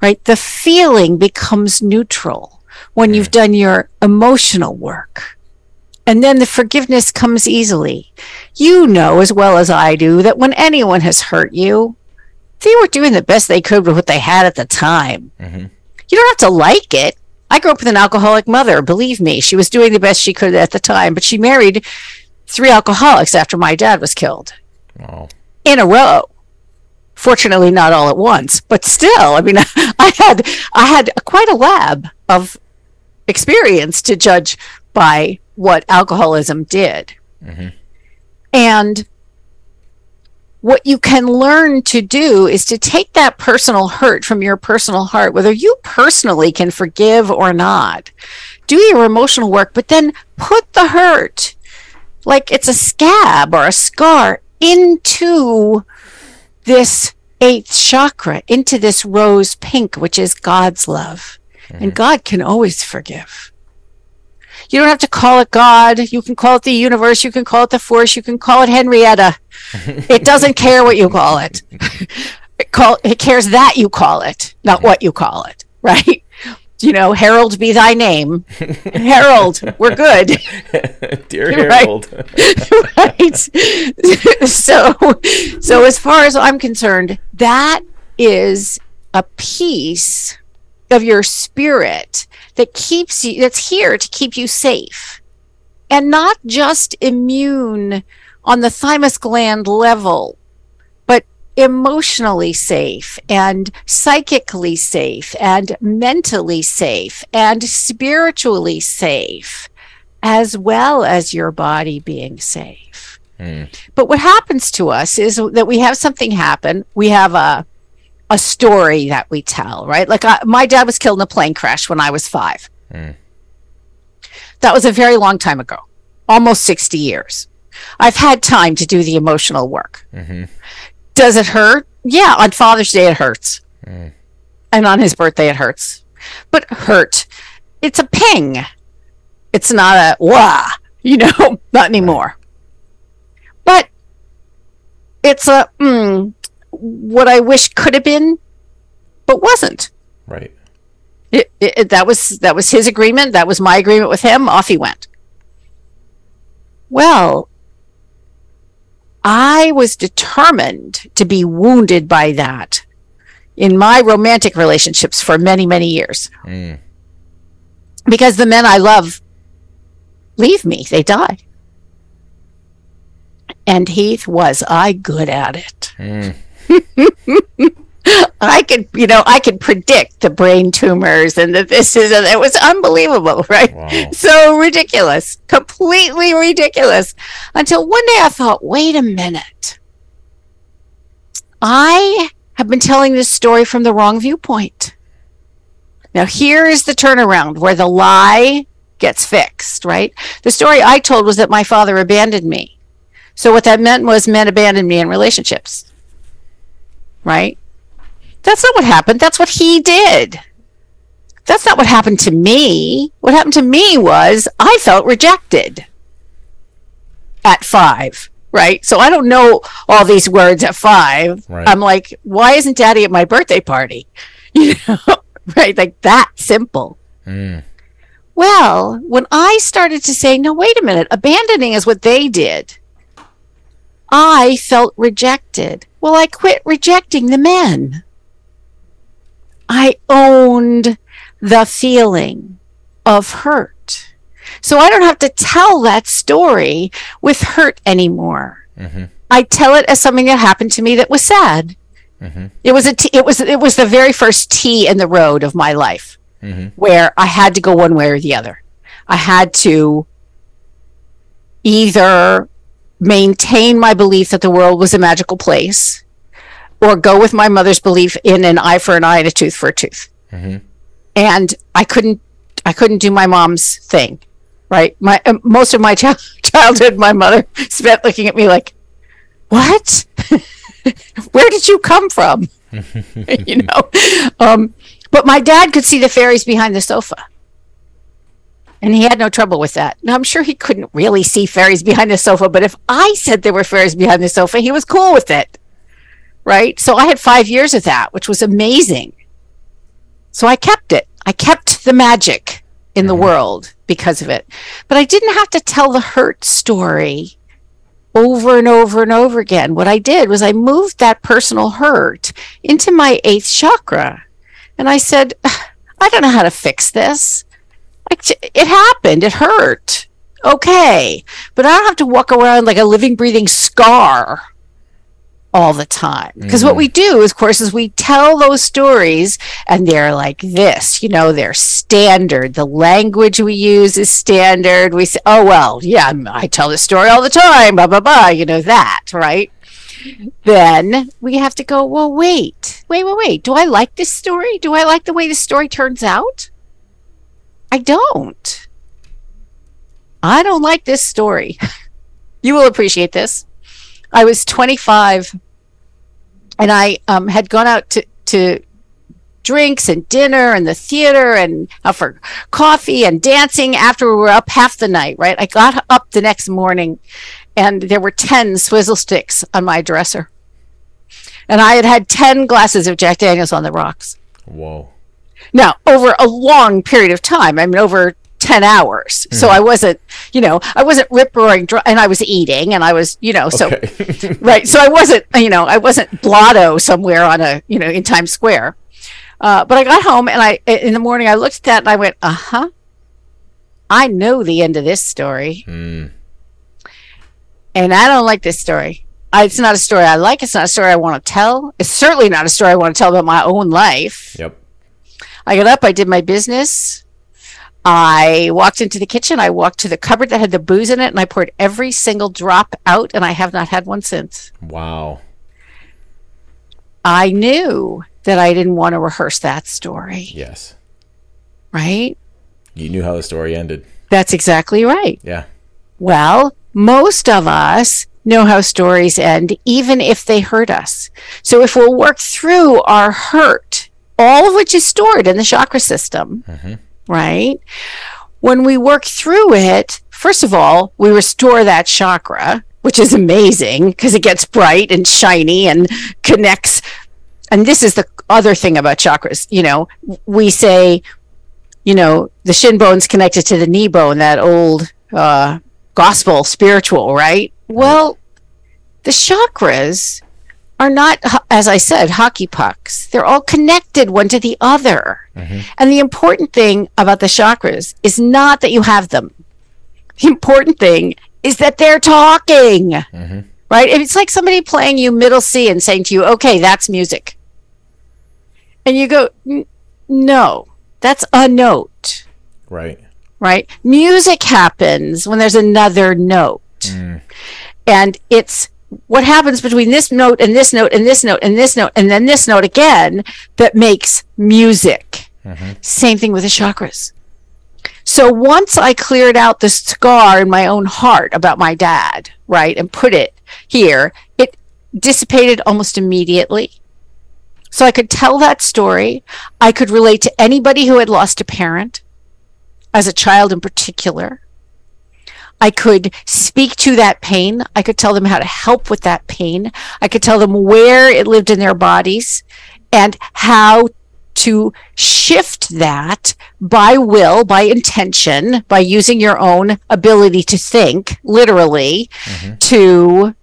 right? The feeling becomes neutral when you've done your emotional work. And then the forgiveness comes easily. You know as well as I do that when anyone has hurt you, they were doing the best they could with what they had at the time. Mm-hmm. You don't have to like it. I grew up with an alcoholic mother. Believe me, she was doing the best she could at the time, but she married three alcoholics after my dad was killed in a row. Fortunately, not all at once, but still, I mean, [LAUGHS] I had I had quite a lab of experience to judge by what alcoholism did. Mm-hmm. And what you can learn to do is to take that personal hurt from your personal heart, whether you personally can forgive or not. Do your emotional work, but then put the hurt like it's a scab or a scar into this eighth chakra, into this rose pink, which is God's love. And God can always forgive. You don't have to call it God. You can call it the universe. You can call it the force. You can call it Henrietta. it doesn't care what you call it. [LAUGHS] It, call, it cares that you call it, not what you call it, right? You know, Harold be thy name. Harold, we're good. [LAUGHS] Dear [LAUGHS] Right. Harold. right so so as far as i'm concerned that is a piece of your spirit that keeps you that's here to keep you safe and not just immune on the thymus gland level, but emotionally safe and psychically safe and mentally safe and spiritually safe, as well as your body being safe. Mm. But what happens to us is that we have something happen. We have a a story that we tell, right? Like I, my dad was killed in a plane crash when I was five. Mm. That was a very long time ago, almost 60 years. I've had time to do the emotional work. Mm-hmm. Does it hurt? Yeah, on Father's Day it hurts. Mm. And on his birthday it hurts. But hurt, it's a ping. It's not a wah, you know, [LAUGHS] not anymore. But it's a mm, what I wish could have been, but wasn't. Right. It, it, that was that was his agreement. That was my agreement with him. Off he went. Well, I was determined to be wounded by that in my romantic relationships for many, many years. Mm. Because the men I love leave me, they die. And Heath, was I good at it? Mm. I could, you know, I could predict the brain tumors and that this is, it was unbelievable, [LAUGHS] right? Wow. So ridiculous, completely ridiculous. Until one day I thought, wait a minute. I have been telling this story from the wrong viewpoint. Now, here is the turnaround where the lie gets fixed, right? The story I told was that my father abandoned me. So, what that meant was men abandoned me in relationships, right? That's not what happened. That's what he did. That's not what happened to me. What happened to me was I felt rejected at five, right? So I don't know all these words at five. Right. I'm like, why isn't daddy at my birthday party? [LAUGHS] You know, right? Like that simple. Mm. Well, when I started to say, no, wait a minute, abandoning is what they did. I felt rejected. Well, I quit rejecting the men. I owned the feeling of hurt. So I don't have to tell that story with hurt anymore. Mm-hmm. I tell it as something that happened to me that was sad. Mm-hmm. It was a t- it was it was the very first T in the road of my life mm-hmm. where I had to go one way or the other. I had to either maintain my belief that the world was a magical place or go with my mother's belief in an eye for an eye and a tooth for a tooth. Mm-hmm. And I couldn't, I couldn't do my mom's thing, right? My uh, most of my [LAUGHS] ch- childhood, my mother spent looking at me like, "What? [LAUGHS] Where did you come from?" [LAUGHS] you know. Um, but my dad could see the fairies behind the sofa. And he had no trouble with that. Now, I'm sure he couldn't really see fairies behind the sofa, but if I said there were fairies behind the sofa, he was cool with it right? So I had five years of that, which was amazing. So I kept it. I kept the magic in the mm-hmm. world because of it. But I didn't have to tell the hurt story over and over and over again. What I did was I moved that personal hurt into my eighth chakra. And I said, I don't know how to fix this. It happened. It hurt. Okay. But I don't have to walk around like a living, breathing scar all the time. Because mm-hmm. what we do, of course, is we tell those stories and they're like this, you know, they're standard. The language we use is standard. We say, oh, well, yeah, I tell this story all the time, blah, blah, blah, you know, that, right? Then we have to go, well, wait, wait, wait, wait. Do I like this story? Do I like the way the story turns out? I don't. I don't like this story. [LAUGHS] you will appreciate this. I was 25 and I um, had gone out to, to drinks and dinner and the theater and uh, for coffee and dancing after we were up half the night, right? I got up the next morning and there were 10 swizzle sticks on my dresser. And I had had 10 glasses of Jack Daniels on the rocks. Whoa. Now, over a long period of time, I mean, over 10 hours. Mm. So I wasn't, you know, I wasn't rip roaring dr- and I was eating and I was, you know, so, okay. [LAUGHS] right. So I wasn't, you know, I wasn't blotto somewhere on a, you know, in Times Square. Uh, but I got home and I, in the morning, I looked at that and I went, uh huh. I know the end of this story. Mm. And I don't like this story. I, it's not a story I like. It's not a story I want to tell. It's certainly not a story I want to tell about my own life. Yep. I got up, I did my business. I walked into the kitchen. I walked to the cupboard that had the booze in it, and I poured every single drop out, and I have not had one since. Wow. I knew that I didn't want to rehearse that story, Yes. right? You knew how the story ended. That's exactly right. Yeah. Well, most of us know how stories end, even if they hurt us. So if we'll work through our hurt, all of which is stored in the chakra system, right? When we work through it, first of all, we restore that chakra, which is amazing because it gets bright and shiny and connects. And this is the other thing about chakras. You know, we say, you know, the shin bone's connected to the knee bone, that old uh, gospel spiritual, right? Well, the chakras are not, as I said, hockey pucks. They're all connected one to the other. Mm-hmm. And the important thing about the chakras is not that you have them. The important thing is that they're talking, mm-hmm. right? It's like somebody playing you middle C and saying to you, okay, that's music. And you go, "N- no, that's a note Right. right? Music happens when there's another note. Mm. And it's what happens between this note and this note and this note and this note and then this note again that makes music. Mm-hmm. Same thing with the chakras. So once I cleared out the scar in my own heart about my dad, right, and put it here, it dissipated almost immediately. So I could tell that story. I could relate to anybody who had lost a parent as a child in particular. I could speak to that pain. I could tell them how to help with that pain. I could tell them where it lived in their bodies and how to shift that by will, by intention, by using your own ability to think, literally, mm-hmm. to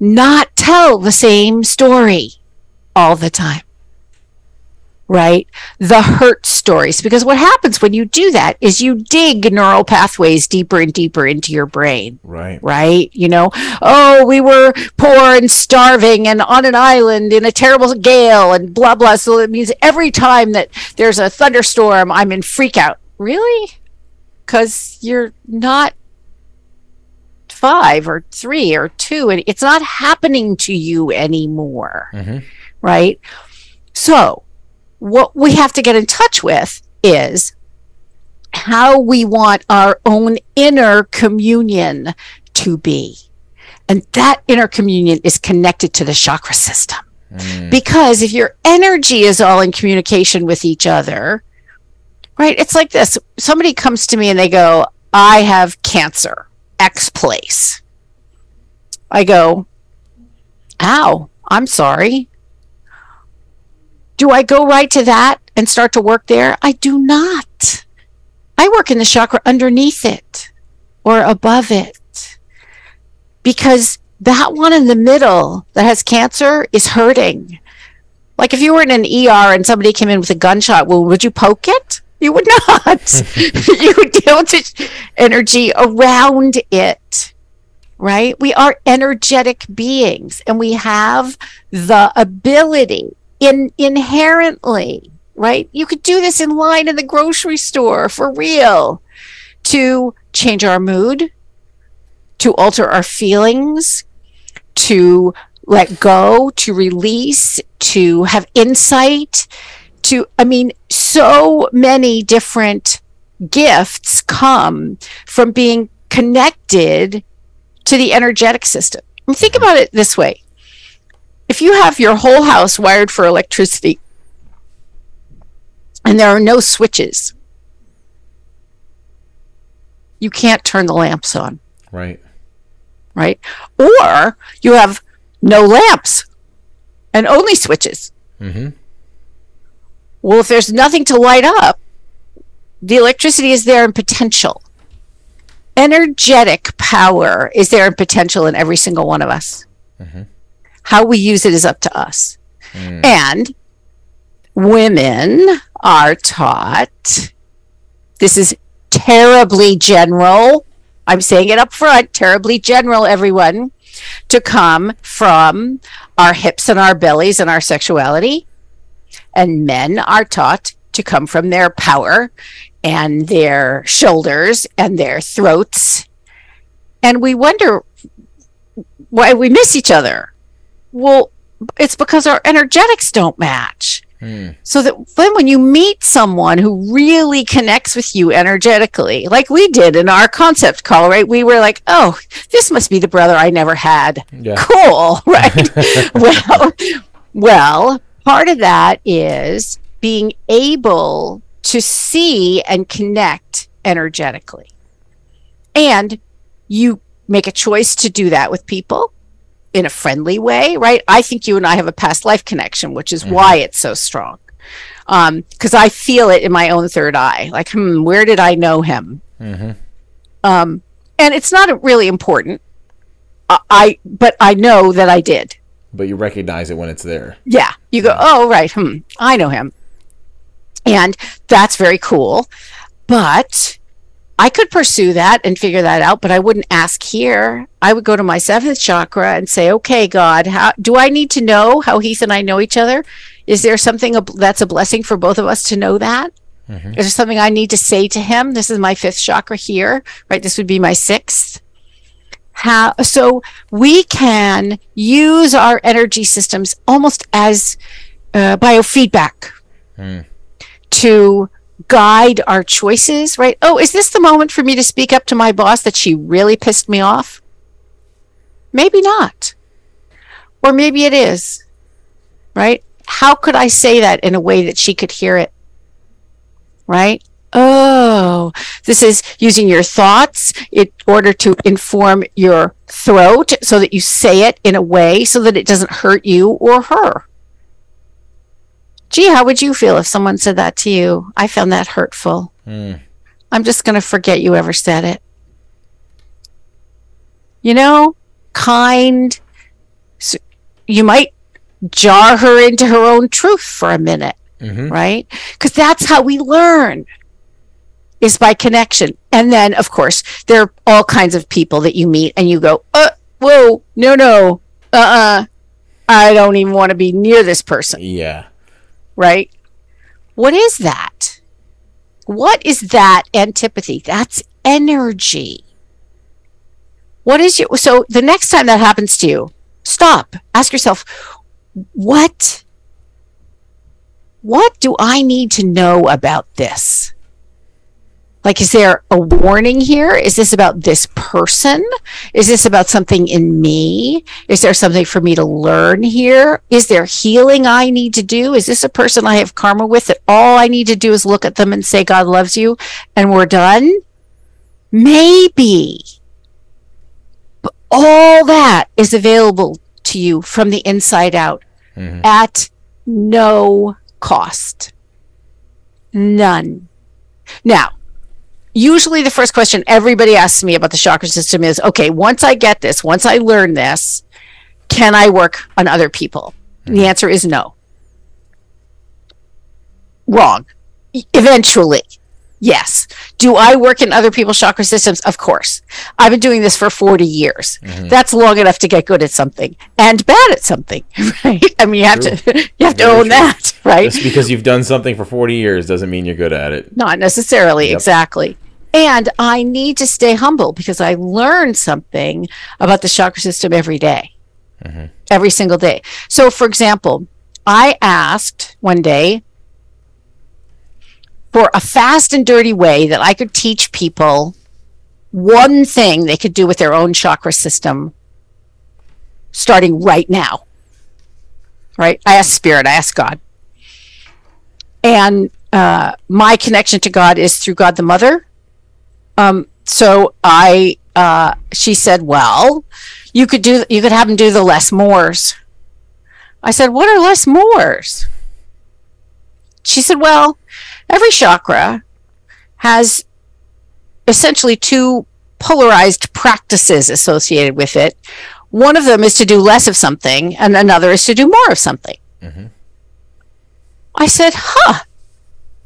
not tell the same story all the time right? The hurt stories. Because what happens when you do that is you dig neural pathways deeper and deeper into your brain, Right. right? You know, oh, we were poor and starving and on an island in a terrible gale and blah, blah. So it means every time that there's a thunderstorm, I'm in freak out. Really? Because you're not five or three or two, and it's not happening to you anymore, mm-hmm. right? So, what we have to get in touch with is how we want our own inner communion to be. And that inner communion is connected to the chakra system. Mm. Because if your energy is all in communication with each other, right? It's like this somebody comes to me and they go, I have cancer, X place. I go, Ow, I'm sorry. Do I go right to that and start to work there? I do not. I work in the chakra underneath it or above it because that one in the middle that has cancer is hurting. Like if you were in an ER and somebody came in with a gunshot wound, would you poke it? You would [LAUGHS] not. you would deal with the energy around it right? We are energetic beings and we have the ability in inherently, right? You could do this in line in the grocery store for real to change our mood, to alter our feelings, to let go, to release, to have insight, to, I mean, so many different gifts come from being connected to the energetic system. Think mm-hmm. about it this way if you have your whole house wired for electricity and there are no switches, you can't turn the lamps on, Right. right? Or you have no lamps and only switches. Mm-hmm. Well, if there's nothing to light up, the electricity is there in potential. Energetic power is there in potential in every single one of us. How we use it is up to us. Mm. And women are taught this is terribly general. I'm saying it up front, terribly general, everyone, to come from our hips and our bellies and our sexuality. And men are taught to come from their power and their shoulders and their throats. And we wonder why we miss each other. Well, it's because our energetics don't match. Hmm. So that then when you meet someone who really connects with you energetically, like we did in our concept call, right? We were like, oh, this must be the brother I never had. Yeah. Cool, [LAUGHS] right? [LAUGHS] well, well, part of that is being able to see and connect energetically. And you make a choice to do that with people in a friendly way, right? I think you and I have a past life connection, which is why it's so strong. Um, because I feel it in my own third eye. Like, hmm, where did I know him? Um, and it's not really important. I, I, but I know that I did. But you recognize it when it's there. Yeah. You go, oh, right. Hmm. I know him. And that's very cool. But I could pursue that and figure that out, but I wouldn't ask here. I would go to my seventh chakra and say, okay, God, how do I need to know how Heath and I know each other? Is there something that's a blessing for both of us to know that? Is there something I need to say to him? This is my fifth chakra here, right? This would be my sixth how so we can use our energy systems almost as uh, biofeedback to guide our choices right? Oh is this the moment for me to speak up to my boss that she really pissed me off? Maybe not. Or maybe it is right? How could i say that in a way that she could hear it right? Oh, this is using your thoughts in order to inform your throat so that you say it in a way so that it doesn't hurt you or her. Gee, how would you feel if someone said that to you? I found that hurtful. I'm just going to forget you ever said it. You know, kind. S- You might jar her into her own truth for a minute, right? Because that's how we learn is by connection. And then, of course, there are all kinds of people that you meet and you go, uh, whoa, no, no, uh uh I don't even want to be near this person, Yeah. Right? What is that? What is that antipathy? That's energy. What is your, so the next time that happens to you, stop, ask yourself, what, what do I need to know about this? Like, is there a warning here? Is this about this person? Is this about something in me? Is there something for me to learn here? Is there healing I need to do? Is this a person I have karma with that all I need to do is look at them and say, God loves you and we're done? Maybe. But all that is available to you from the inside out mm-hmm. at no cost. None. Now, usually the first question everybody asks me about the chakra system is okay, once I get this, once I learn this, can I work on other people? And the hmm. answer is no. Wrong. Eventually. Yes. Do I work in other people's chakra systems? Of course. I've been doing this for 40 years. Mm-hmm. That's long enough to get good at something and bad at something, [LAUGHS] right? I mean, you have to [LAUGHS] you have to own true. that, right? Just because you've done something for 40 years doesn't mean you're good at it. Not necessarily, Yep. exactly. And I need to stay humble because I learn something about the chakra system every day, every single day. So, for example, I asked one day for a fast and dirty way that I could teach people one thing they could do with their own chakra system starting right now. Right? I asked Spirit, I asked God. And uh, my connection to God is through God the Mother. Um, so I, uh, she said, well, you could do, you could have them do the less mores. I said, what are less mores? She said, well, every chakra has essentially two polarized practices associated with it. One of them is to do less of something, and another is to do more of something. I said, huh,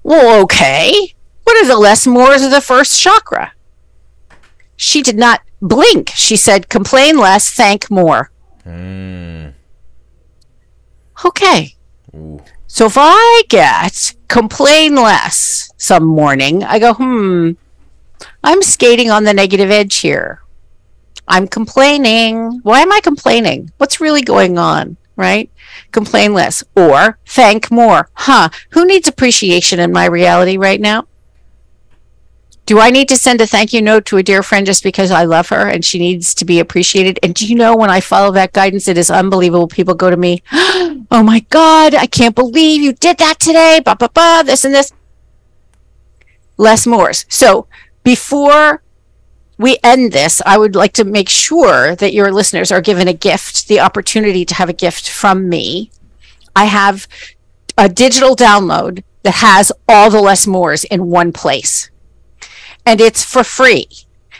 well, okay. What are the less mores of the first chakra? She did not blink. She said, complain less, thank more. Mm. Okay. Ooh. So if I get complain less some morning, I go, hmm, I'm skating on the negative edge here. I'm complaining. Why am I complaining? What's really going on? Right? Complain less or thank more. Huh? Who needs appreciation in my reality right now? Do I need to send a thank you note to a dear friend just because I love her and she needs to be appreciated? And do you know when I follow that guidance, it is unbelievable. People go to me, [GASPS] Oh my God, I can't believe you did that today. Ba, ba, ba, this and this. Less mores. So before we end this, I would like to make sure that your listeners are given a gift, the opportunity to have a gift from me. I have a digital download that has all the less mores in one place and it's for free.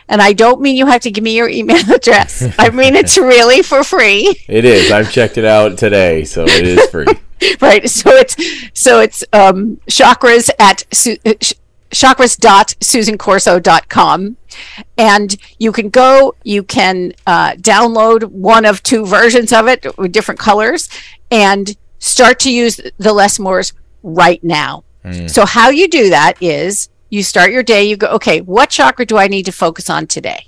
And I don't mean you have to give me your email [LAUGHS] address. I mean it's really for free. It is. I've checked it out today, so it is free. [LAUGHS] right. So it's so it's um, chakras at su- uh, chakras.susancorso.com and you can go you can uh, download one of two versions of it with different colors and start to use the less mores right now mm. so how you do that is you start your day, you go, okay, what chakra do I need to focus on today?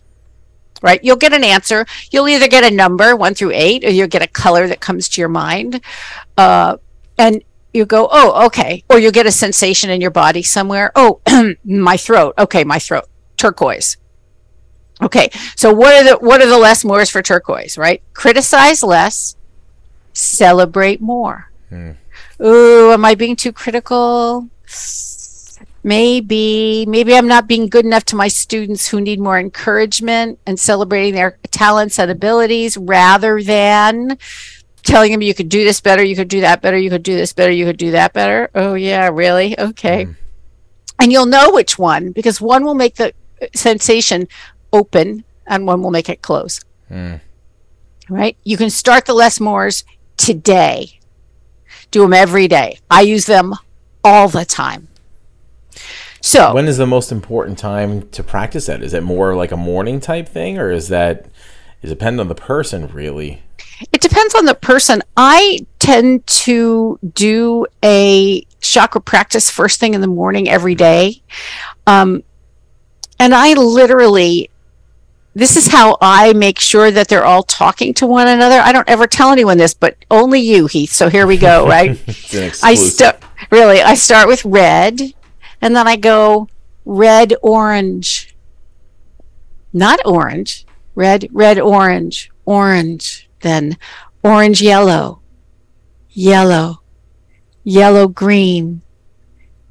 Right? You'll get an answer. You'll either get a number, one through eight, or you'll get a color that comes to your mind. Uh, and you go, oh, okay. Or you'll get a sensation in your body somewhere. Oh, [CLEARS THROAT] my throat. Okay, my throat. Turquoise. Okay, so what are the what are the less mores for turquoise, right? Criticize less, celebrate more. Hmm. Ooh, am I being too critical? Maybe maybe i'm not being good enough to my students who need more encouragement and celebrating their talents and abilities rather than telling them you could do this better you could do that better you could do this better you could do that better. Oh yeah really? Okay. Mm. and you'll know which one because one will make the sensation open and one will make it close. Mm. right? You can start the less mores today. Do them every day. I use them all the time so when is the most important time to practice that? Is it more like a morning type thing, or is that is it depend on the person really? It depends on the person. I tend to do a chakra practice first thing in the morning every day. Um, and I literally, this is how I make sure that they're all talking to one another. I don't ever tell anyone this, but only you, Heath. So here we go, right? [LAUGHS] I start, really, I start with red and then I go red, orange, not orange, red, red, orange, orange, then orange, yellow, yellow, yellow, green,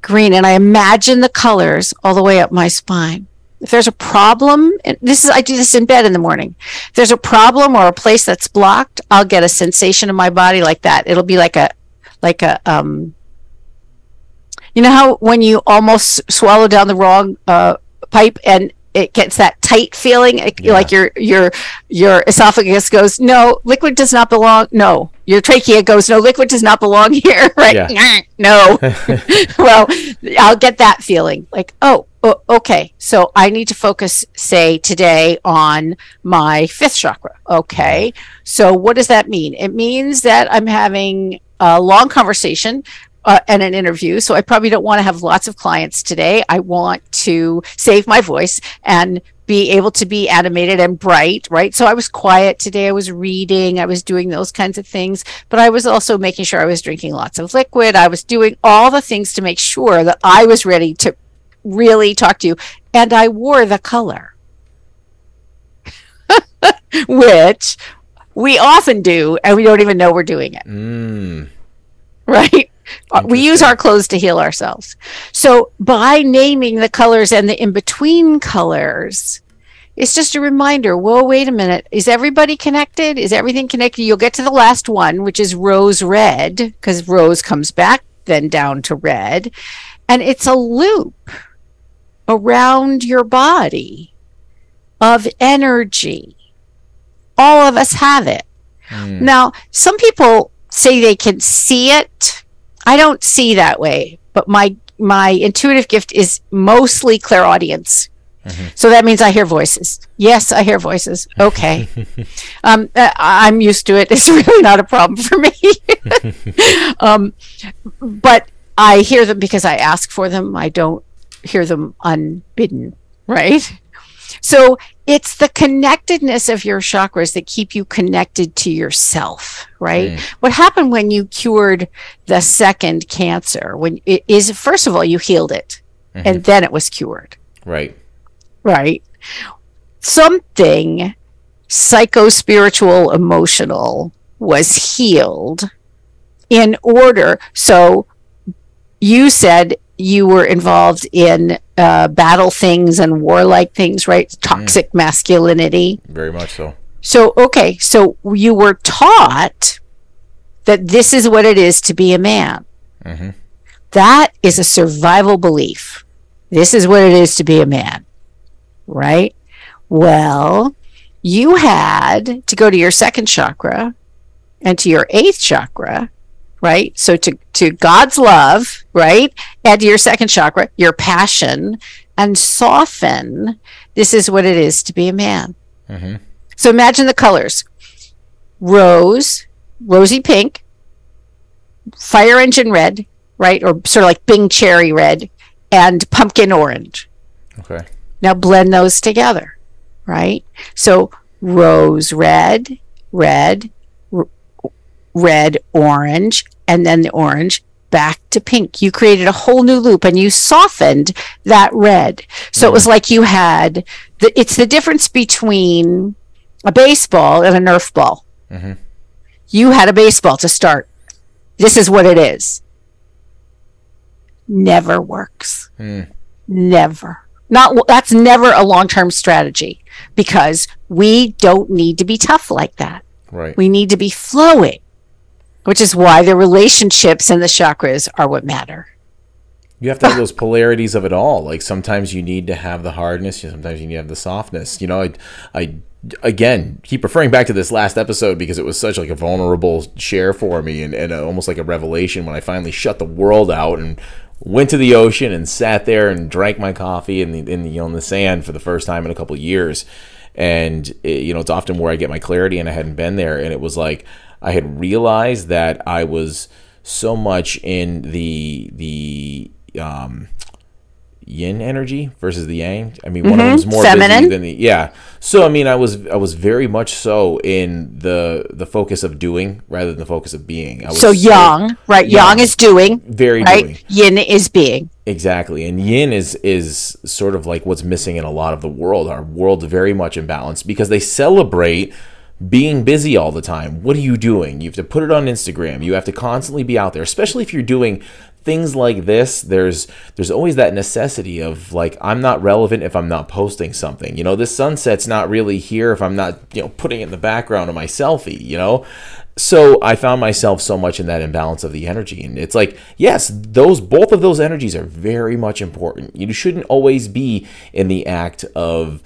green. And I imagine the colors all the way up my spine. If there's a problem, this is, I do this in bed in the morning. If there's a problem or a place that's blocked, I'll get a sensation in my body like that. It'll be like a, like a, um, you know how when you almost swallow down the wrong uh, pipe and it gets that tight feeling? Yeah. like your your your esophagus goes no liquid does not belong no. Your trachea goes no liquid does not belong [LAUGHS] here. Right? Yeah. [LAUGHS] no. [LAUGHS] Well i'll get that feeling. Like oh, oh okay. So i need to focus say today on my fifth chakra. Okay. So what does that mean? It means that i'm having a long conversation uh, and an interview. So I probably don't want to have lots of clients today. I want to save my voice and be able to be animated and bright, right? So I was quiet today. I was reading. I was doing those kinds of things, but I was also making sure I was drinking lots of liquid. I was doing all the things to make sure that I was ready to really talk to you. And I wore the color, [LAUGHS] which we often do, and we don't even know we're doing it. Mm. Right? Uh, we use our clothes to heal ourselves. So by naming the colors and the in between colors, it's just a reminder. Whoa, wait a minute. Is everybody connected? Is everything connected? You'll get to the last one, which is rose red, because rose comes back then down to red. And it's a loop around your body of energy. All of us have it. Mm. Now, some people say they can see it I don't see that way, but my my intuitive gift is mostly clairaudience. So that means I hear voices. Yes, I hear voices. Okay. [LAUGHS] um, uh, I'm used to it. [LAUGHS] It's really not a problem for me. [LAUGHS] um, but I hear them because I ask for them. I don't hear them unbidden, right? So it's the connectedness of your chakras that keep you connected to yourself, right? What happened when you cured the second cancer? When it is first of all you healed it, mm-hmm. and then it was cured, Right. right? Something psycho spiritual emotional was healed in order. So you said you were involved in uh, battle things and warlike things, right? Toxic masculinity. Very much so. So, okay, so you were taught that this is what it is to be a man. That is a survival belief. This is what it is to be a man, right? Well, you had to go to your second chakra and to your eighth chakra, right? So to, to God's love, right? Add to your second chakra, your passion, and soften. This is what it is to be a man. Mm-hmm. So imagine the colors rose, rosy pink, fire engine red, right? Or sort of like Bing cherry red, and pumpkin orange. Okay. Now blend those together, right? So rose red, red, red, orange, and then the orange back to pink. You created a whole new loop and you softened that red. So it was mm. like you had the, it's the difference between a baseball and a Nerf ball. Mm-hmm. You had a baseball to start. This is what it is. Never works. Hmm. Never. Not that's never a long-term strategy because we don't need to be tough like that. Right. We need to be flowing, which is why the relationships and the chakras are what matter. You have to have those polarities of it all. Like sometimes you need to have the hardness, sometimes you need to have the softness. You know, I, I again keep referring back to this last episode because it was such like a vulnerable share for me and, and uh, almost like a revelation when I finally shut the world out and went to the ocean and sat there and drank my coffee in the in the, you know, in the sand for the first time in a couple years. And it, you know, it's often where I get my clarity, and I hadn't been there, and it was like I had realized that I was so much in the the um, yin energy versus the yang. I mean, one of them's more busy Mm-hmm. Feminine. than the yeah. So I mean, I was I was very much so in the the focus of doing rather than the focus of being. I was So yang, right? Yang Yang. is doing, very right? doing. Yin is being. Exactly. And yin is is sort of like what's missing in a lot of the world. Our world's very much imbalanced because they celebrate being busy all the time. What are you doing? You have to put it on Instagram. You have to constantly be out there, especially if you're doing things like this. There's there's always that necessity of like I'm not relevant if I'm not posting something. You know, this sunset's not really here if I'm not, you know, putting it in the background of my selfie, you know? so I found myself so much in that imbalance of the energy. And it's like, yes, those both of those energies are very much important. You shouldn't always be in the act of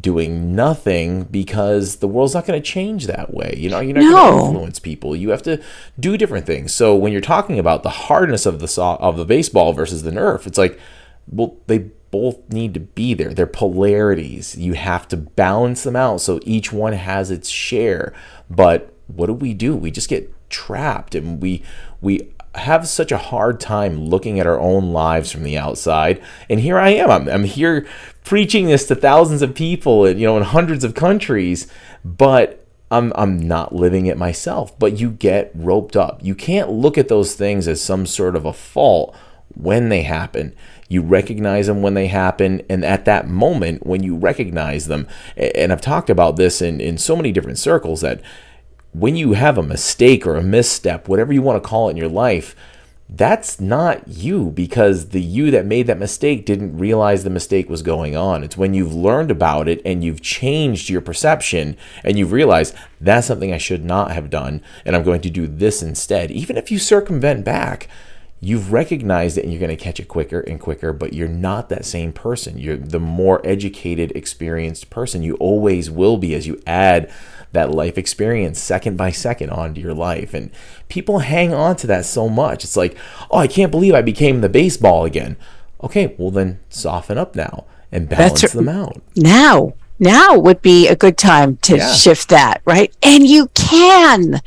doing nothing because the world's not going to change that way. You know, you're not going to influence people. You have to do different things. So when you're talking about the hardness of the saw of the baseball versus the Nerf, it's like, well, they both need to be there. They're polarities. You have to balance them out so each one has its share. But what do we do? We just get trapped and we we have such a hard time looking at our own lives from the outside. And here I am. I'm, I'm here preaching this to thousands of people and you know in hundreds of countries, but I'm I'm not living it myself. But you get roped up. You can't look at those things as some sort of a fault when they happen. You recognize them when they happen, and at that moment, when you recognize them, and I've talked about this in, in so many different circles that when you have a mistake or a misstep, whatever you want to call it in your life, that's not you because the you that made that mistake didn't realize the mistake was going on. It's when you've learned about it and you've changed your perception and you've realized that's something I should not have done and I'm going to do this instead. Even if you circumvent back, you've recognized it and you're going to catch it quicker and quicker, but you're not that same person. You're the more educated, experienced person. You always will be as you add that life experience second by second onto your life. And people hang on to that so much. It's like, oh, I can't believe I became the baseball again. Okay, well, then soften up now and balance That's- them out. now now would be a good time to Yeah. shift that right and you can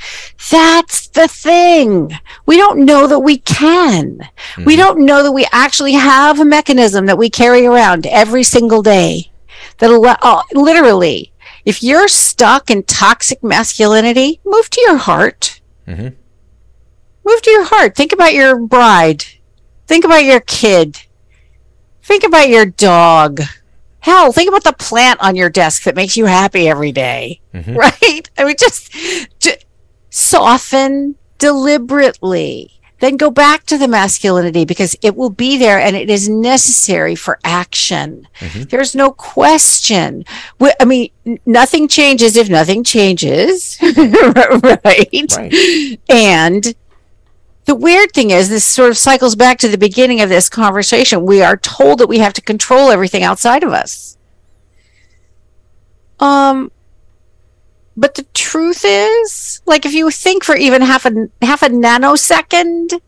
that's the thing we don't know that we can we mm-hmm. don't know that we actually have a mechanism that we carry around every single day that oh, literally if you're stuck in toxic masculinity move to your heart. Mhm. move to your heart. Think about your bride. Think about your kid. Think about your dog. Hell, think about the plant on your desk that makes you happy every day, [LAUGHS] right? I mean, just, ju- soften deliberately. Then go back to the masculinity because it will be there and it is necessary for action. There's no question. I mean, nothing changes if nothing changes, [LAUGHS] right? Right. And the weird thing is, this sort of cycles back to the beginning of this conversation. We are told that we have to control everything outside of us. Um, but the truth is, like, if you think for even half a half a nanosecond,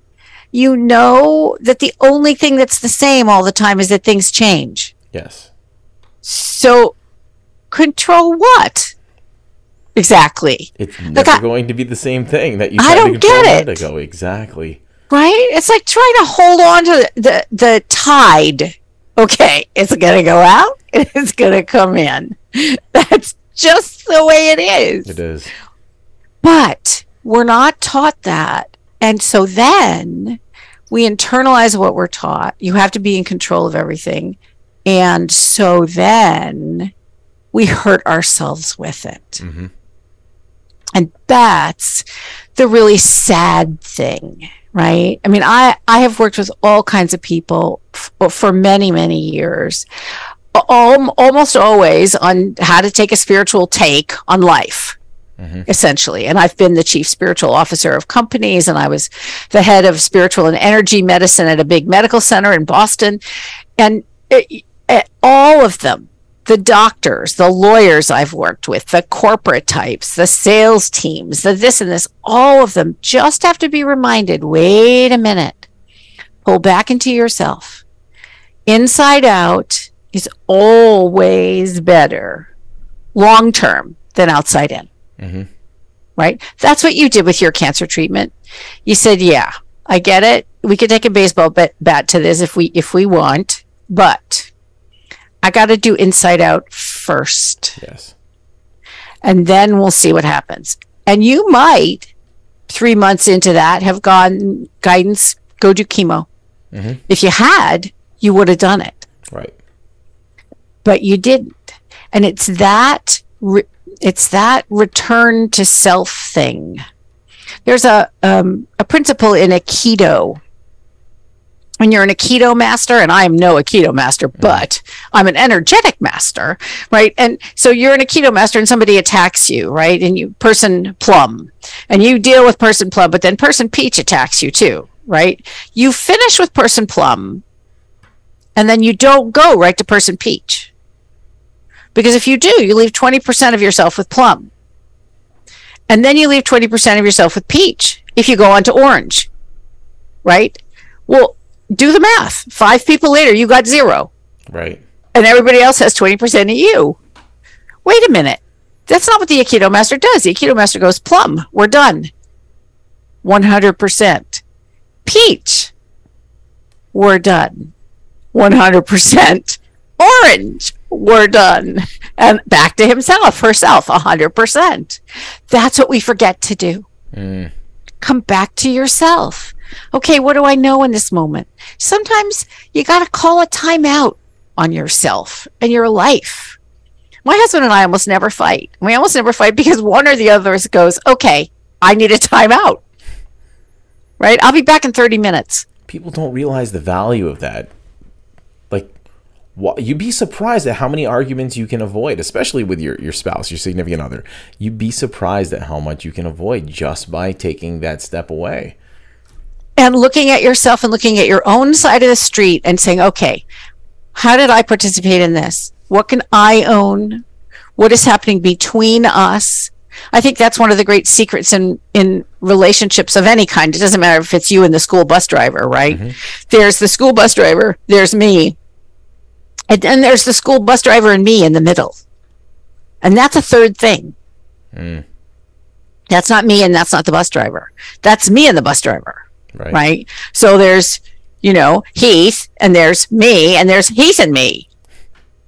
you know that the only thing that's the same all the time is that things change. Yes. So, control what? Exactly. It's never I- going to be the same thing that you I tried to don't control get it. ago. Exactly. right? It's like trying to hold on to the, the, the tide. Okay, it's going to go out, [LAUGHS] it's going to come in. That's just the way it is. It is. But we're not taught that. And so then we internalize what we're taught. You have to be in control of everything. And so then we hurt ourselves with it. Mhm. And that's the really sad thing, right? I mean, I, I have worked with all kinds of people f- for many, many years, al- almost always on how to take a spiritual take on life mm-hmm. essentially. And I've been the chief spiritual officer of companies, and I was the head of spiritual and energy medicine at a big medical center in Boston. And it, it- all of them, the doctors, the lawyers I've worked with, the corporate types, the sales teams, the this and this, all of them just have to be reminded wait a minute, pull back into yourself. Inside out is always better long term than outside in mm-hmm. right? That's what you did with your cancer treatment. You said, "Yeah, I get it. We could take a baseball bat, bat to this if we if we want, but I got to do inside out first, Yes. and then we'll see what happens." And you might, three months into that, have gone guidance. Go do chemo. Mm-hmm. If you had, you would have done it Right. But you didn't. And it's that re- it's that return to self thing. There's a um, a principle in aikido. When you're an aikido master and i am no aikido master but i'm an energetic master right? And so you're an aikido master and somebody attacks you right? And you person plum. And you deal with person plum but then person peach attacks you too right? You finish with person plum and then you don't go right to person peach because if you do, you leave 20% of yourself with plum. And then you leave 20% of yourself with peach if you go on to orange. Right? Well, do the math. Five people later, you got zero. Right. And everybody else has 20% of you. Wait a minute. That's not what the Aikido master does. The Aikido master goes, plum, we're done. 100%. Peach, we're done. 100%. Orange, we're done. And back to himself, herself, 100%. That's what we forget to do. Mm. Come back to yourself. Okay, what do I know in this moment? Sometimes you got to call a timeout on yourself and your life. My husband and I almost never fight. We almost never fight because one or the other goes, okay, I need a timeout. Right? I'll be back in 30 minutes. People don't realize the value of that. You'd be surprised at how many arguments you can avoid, especially with your, your spouse, your significant other. You'd be surprised at how much you can avoid just by taking that step away. and looking at yourself and looking at your own side of the street and saying, okay, how did I participate in this? What can I own? What is happening between us? I think that's one of the great secrets in in relationships of any kind. It doesn't matter if it's you and the school bus driver, right? Mm-hmm. There's the school bus driver, there's me, and then there's the school bus driver and me in the middle, and that's a third thing. Mm. That's not me, and that's not the bus driver. That's me and the bus driver, right? right? So there's you know Heath, and there's me, and there's Heath and me.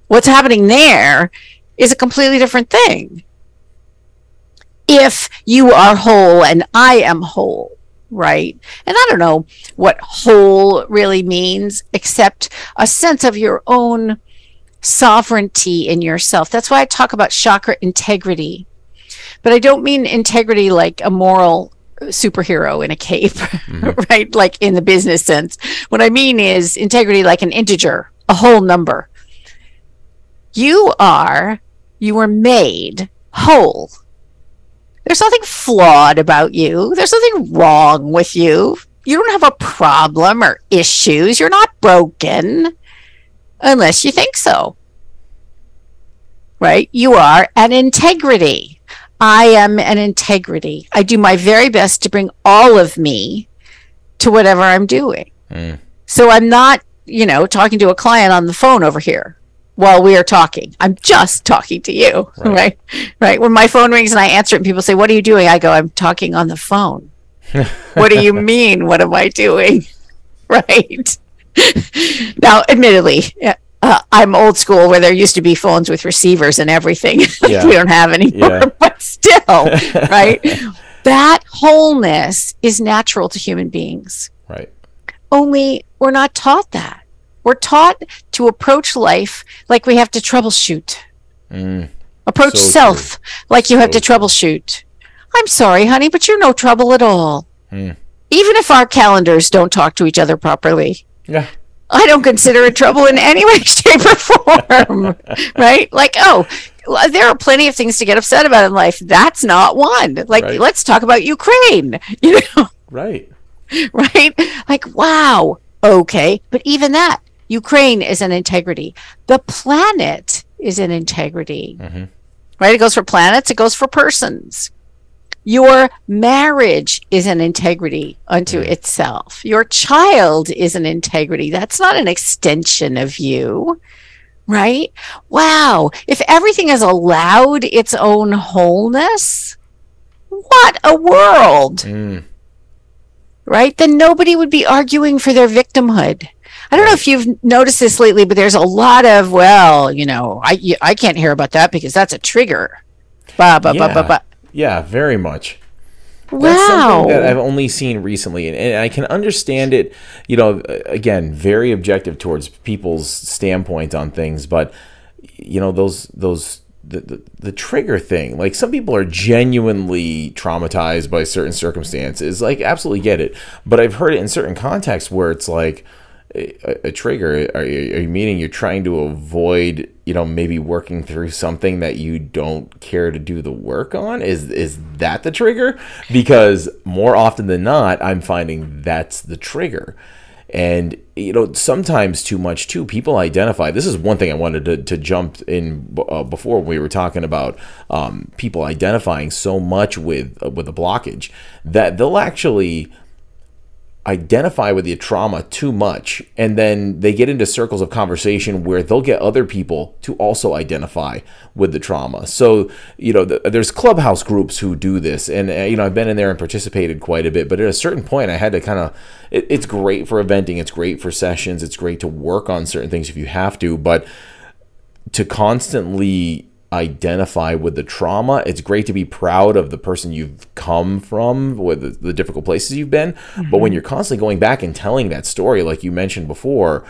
What's happening there is a completely different thing if you are whole and I am whole, right? And I don't know what whole really means, except a sense of your own sovereignty in yourself. That's why I talk about chakra integrity. But I don't mean integrity like a moral superhero in a cape, mm-hmm. [LAUGHS] right? Like in the business sense. What I mean is integrity like an integer, a whole number. You are, you were made whole there's nothing flawed about you. There's nothing wrong with you. You don't have a problem or issues. You're not broken unless you think so. Right? You are an integrity. I am an integrity. I do my very best to bring all of me to whatever I'm doing. Mm. So I'm not, you know, talking to a client on the phone over here while we are talking. I'm just talking to you, right. right? Right. When my phone rings and I answer it and people say, What are you doing? I go, I'm talking on the phone. [LAUGHS] what do you mean? What am I doing? [LAUGHS] right. now, admittedly, uh, I'm old school where there used to be phones with receivers and everything. [LAUGHS] Yeah. we don't have anymore, yeah. but still, right? that wholeness is natural to human beings. Right. Only we're not taught that. We're taught to approach life like we have to troubleshoot. Mm. Approach so self true. like you so have to troubleshoot. I'm sorry, honey, but you're no trouble at all. Mm. Even if our calendars don't talk to each other properly. Yeah. I don't consider it trouble in any way, [LAUGHS] shape, or form. [LAUGHS] right? Like, oh, there are plenty of things to get upset about in life. That's not one. Like, right. let's talk about Ukraine. [LAUGHS] You know? Right. Right? Like, wow. Okay. But even that, Ukraine is an integrity. The planet is an integrity. Mm-hmm. Right? It goes for planets, it goes for persons. Your marriage is an integrity unto mm-hmm. itself. Your child is an integrity. That's not an extension of you. Right? Wow. If everything is allowed its own wholeness, what a world. Mm. Right? Then nobody would be arguing for their victimhood. I don't know if you've noticed this lately, but there's a lot of well, you know, I I can't hear about that because that's a trigger. Ba, ba, yeah. ba, ba, ba. yeah, very much. Wow. That's something that I've only seen recently, and, and I can understand it. You know, again, very objective towards people's standpoint on things, but you know, those those the, the, the, trigger thing like some people are genuinely traumatized by certain circumstances like absolutely get it but i've heard it in certain contexts where it's like a, a trigger. Are you, are you meaning you're trying to avoid you know maybe working through something that you don't care to do the work on? Is is that the trigger? Because more often than not i'm finding that's the trigger. And you know sometimes too much too people identify. This is one thing i wanted to, to jump in uh, before we were talking about um, people identifying so much with uh, with a blockage that they'll actually identify with the trauma too much and then they get into circles of conversation where they'll get other people to also identify with the trauma. So you know the, there's clubhouse groups who do this and uh, you know i've been in there and participated quite a bit but at a certain point i had to kind of it, it's great for eventing it's great for sessions it's great to work on certain things if you have to but to constantly identify with the trauma. It's great to be proud of the person you've come from, with the, the difficult places you've been. Mm-hmm. But when mm-hmm. you're constantly going back and telling that story, like you mentioned before,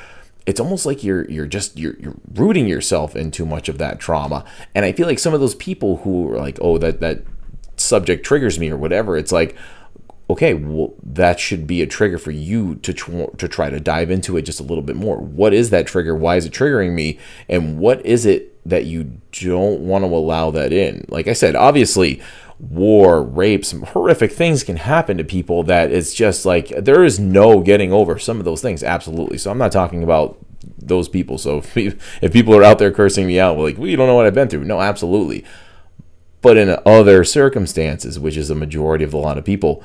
it's almost like you're you're just you're, you're rooting yourself in too much of that trauma. And I feel like some of those people who are like, oh, that that subject triggers me or whatever. It's like okay, well, that should be a trigger for you to tr- to try to dive into it just a little bit more. What is that trigger? Why is it triggering me? And what is it that you don't want to allow that in? Like I said, obviously, war, rape, some horrific things can happen to people that it's just like there is no getting over some of those things. Absolutely. So I'm not talking about those people. So if, if people are out there cursing me out, like, well, you don't know what I've been through. No, absolutely. But in other circumstances, which is a majority of a lot of people,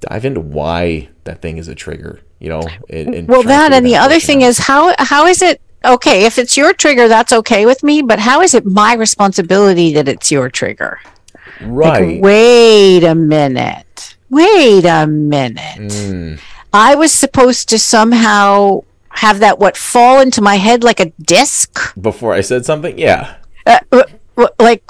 dive into why that thing is a trigger. You know, and, and well, that and the other thing out. is how how is it okay if it's your trigger? That's okay with me, but how is it my responsibility that it's your trigger? right. Like, wait a minute. Wait a minute. Mm, I was supposed to somehow have that what fall into my head like a disc. before I said something, yeah. Uh, like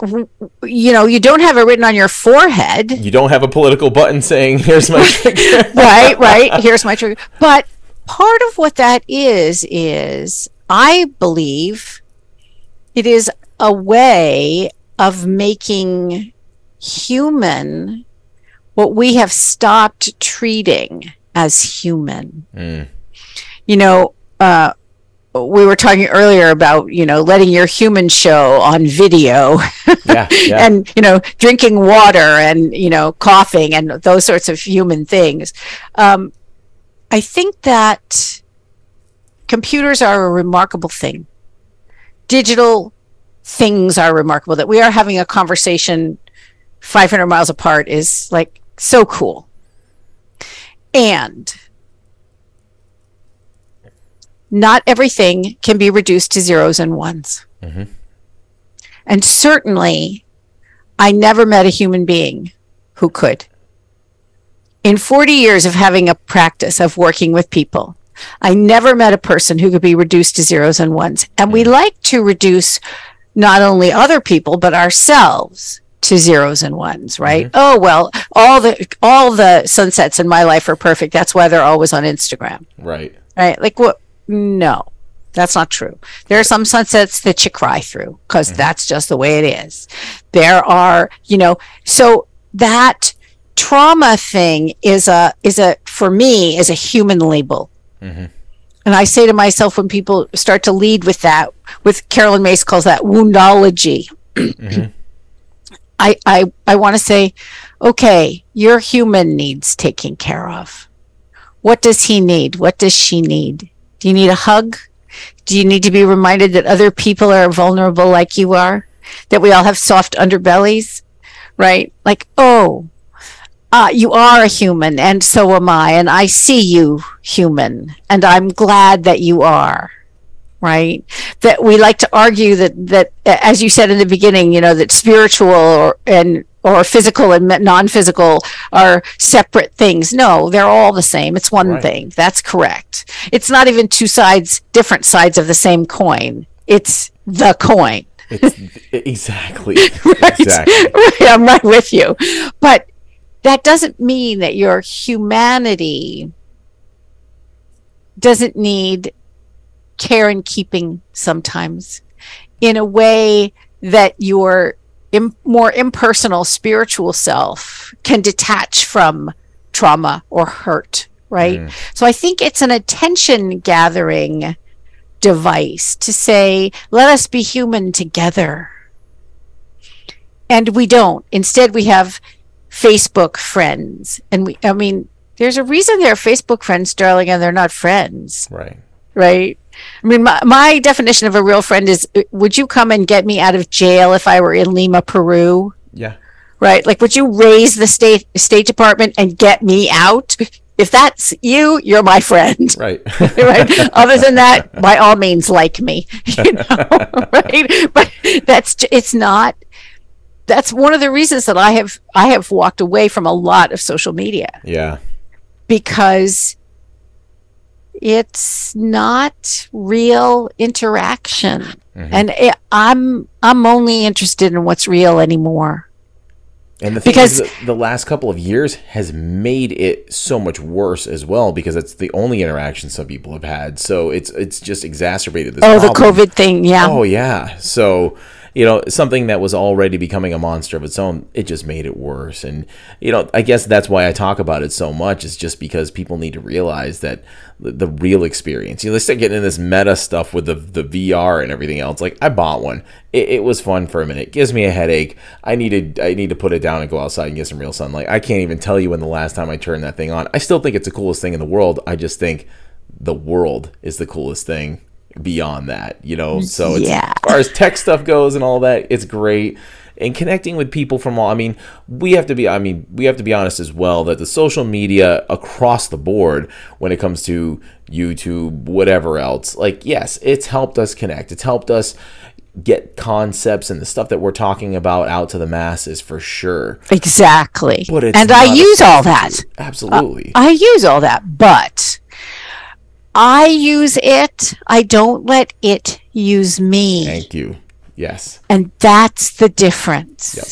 you know, you don't have it written on your forehead. You don't have a political button saying, "Here's my [LAUGHS] trigger." right, right. Here's my trigger. But part of what that is is I believe it is a way of making human what we have stopped treating as human. Mm. You know, uh, we were talking earlier about you know letting your human show on video [LAUGHS] yeah, yeah. and you know drinking water and you know coughing and those sorts of human things um, i think that computers are a remarkable thing. Digital things are remarkable. That we are having a conversation 500 miles apart is like so cool. And not everything can be reduced to zeros and ones. Mm-hmm. And certainly, I never met a human being who could. In 40 years of having a practice of working with people, I never met a person who could be reduced to zeros and ones. And we mm. like to reduce not only other people, but ourselves to zeros and ones, right? Mm-hmm. Oh, well, all the, all the sunsets in my life are perfect. That's why they're always on Instagram right. right? Like what? No, that's not true. There are some sunsets that you cry through because mm-hmm. that's just the way it is. There are, you know, so that trauma thing is a is a for me is a human label. Mm-hmm. And I say to myself when people start to lead with that, with Carolyn Myss calls that woundology. Mm-hmm. I I I want to say, okay, your human needs taking care of. What does he need? What does she need? Do you need a hug? Do you need to be reminded that other people are vulnerable like you are? That we all have soft underbellies, right? Like, oh, uh, you are a human, and so am I, and I see you human, and I'm glad that you are. Right? That we like to argue that that, as you said in the beginning, you know, that spiritual or and or physical and non-physical are separate things. No, they're all the same. It's one Right. thing. That's correct. It's not even two sides, different sides of the same coin. It's the coin. It's [LAUGHS] exactly. Right? Exactly. [LAUGHS] Right, I'm right with you. But that doesn't mean that your humanity doesn't need care and keeping sometimes in a way that your Im- more impersonal spiritual self can detach from trauma or hurt, right? Mm. So I think it's an attention gathering device to say, let us be human together. And we don't. Instead, we have Facebook friends. And we, I mean, there's a reason they're Facebook friends, darling, and they're not friends Right. right? I mean, my, my definition of a real friend is uh, would you come and get me out of jail if I were in Lima, Peru? Yeah. Right? Like, would you raise the state State Department and get me out? [LAUGHS] If that's you, you're my friend. Right. [LAUGHS] [LAUGHS] right? Other than that, by all means, like me, you know, right? But that's, it's not. That's one of the reasons that I have I have walked away from a lot of social media yeah. because it's not real interaction mm-hmm. and it, i'm i'm only interested in what's real anymore And the thing Because- is, the, the last couple of years has made it so much worse as well because it's the only interaction some people have had. So it's it's just exacerbated this. oh the covid thing yeah Oh yeah. So you know something that was already becoming a monster of its own, it just made it worse. And you know, I guess that's why I talk about it so much. Is just because people need to realize that the, the real experience. You know, they start getting in this meta stuff with the the VR and everything else. Like I bought one. It, it was fun for a minute. It gives me a headache. I needed I need to put it down and go outside and get some real sunlight. I can't even tell you when the last time I turned that thing on. I still think it's the coolest thing in the world. I just think the world is the coolest thing beyond that, you know. Mm, so it's, Yeah. as far as tech stuff goes and all that, it's great. and connecting with people from all. I mean, we have to be. I mean, we have to be honest as well that the social media across the board, when it comes to YouTube, whatever else, like yes, it's helped us connect. It's helped us get concepts and the stuff that we're talking about out to the masses for sure. Exactly. But it's and I use all that. Absolutely. Uh, I use all that, but I use it. I don't let it use me. Thank you. Yes. And that's the difference. Yep.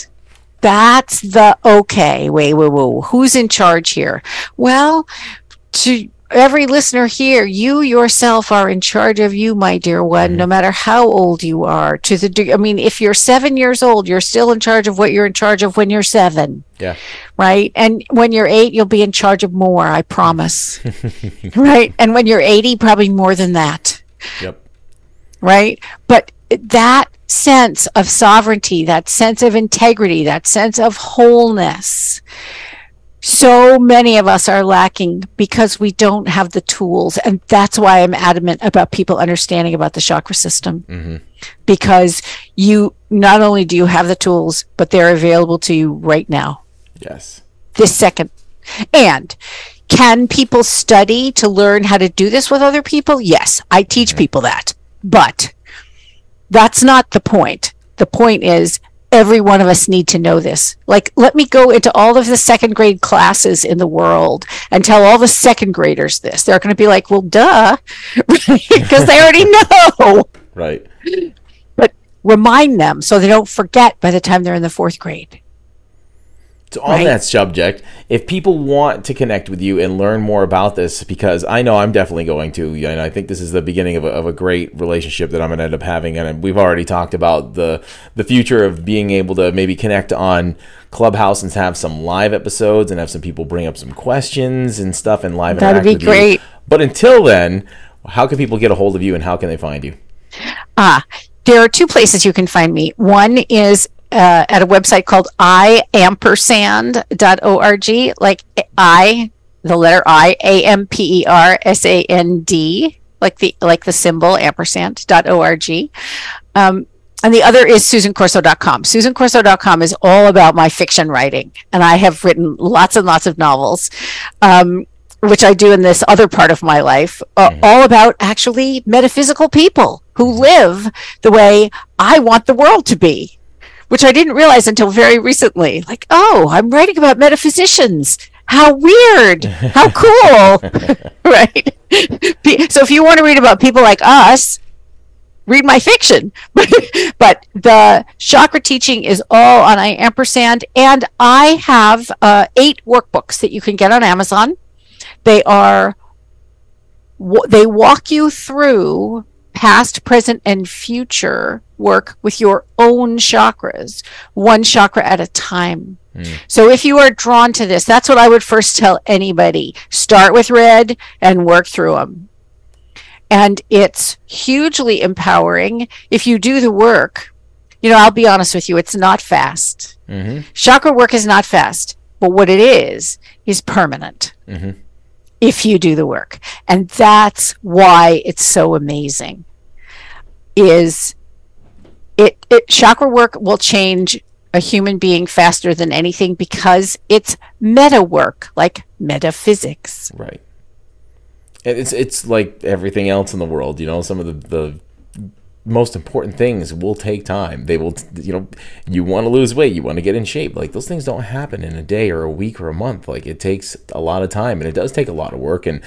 That's the okay. Wait, wait, wait. Who's in charge here? Well, to every listener here, you yourself are in charge of you, my dear one, mm-hmm. no matter how old you are. To the, I mean, if you're seven years old, you're still in charge of what you're in charge of when you're seven Yeah. right? And when you're eight, you'll be in charge of more, I promise. [LAUGHS] right? And when you're 80, probably more than that, Yep. right? But that sense of sovereignty, that sense of integrity, that sense of wholeness, so many of us are lacking because we don't have the tools. And that's why I'm adamant about people understanding about the chakra system. Mm-hmm. Because you not only do you have the tools, but they're available to you right now Yes. this second. And can people study to learn how to do this with other people? Yes, I teach mm-hmm. people that. But that's not the point. The point is every one of us need to know this. Like let me go into all of the second grade classes in the world and tell all the second graders this. They're going to be like, "Well, duh." [LAUGHS] Because they already [LAUGHS] know. Right. But remind them so they don't forget by the time they're in the 4th grade. So on Right. that subject, if people want to connect with you and learn more about this, because I know I'm definitely going to, and I think this is the beginning of a, of a great relationship that I'm going to end up having, and we've already talked about the the future of being able to maybe connect on Clubhouse and have some live episodes and have some people bring up some questions and stuff and live That'd be with you. great. But until then, how can people get a hold of you and how can they find you? Ah, there are two places you can find me. One is uh, at a website called iampersand.org, like I, the letter I, A M P E R S A N D, like the like the symbol ampersand.org. Um, and the other is susancorso.com. Susancorso.com is all about my fiction writing, and I have written lots and lots of novels. Um, which I do in this other part of my life, uh, all about actually metaphysical people who live the way I want the world to be, which I didn't realize until very recently. Like, oh, I'm writing about metaphysicians. How weird. How [LAUGHS] cool. [LAUGHS] right. So if you want to read about people like us, read my fiction. [LAUGHS] but the chakra teaching is all on I ampersand, and I have uh, eight workbooks that you can get on Amazon. They are they walk you through past, present, and future work with your own chakras, one chakra at a time. Hmm. So if you are drawn to this, that's what I would first tell anybody. Start with red and work through them. And it's hugely empowering if you do the work. You know, I'll be honest with you, it's not fast. Mm-hmm. Chakra work is not fast, but what it is, is permanent mm-hmm. If you do the work. And that's why it's so amazing. Is it, it chakra work will change a human being faster than anything because it's meta work, like metaphysics. Right. And it's it's like everything else in the world, you know, some of the, the most important things will take time. They will you know, you want to lose weight, you want to get in shape. Like those things don't happen in a day or a week or a month. Like it takes a lot of time and it does take a lot of work and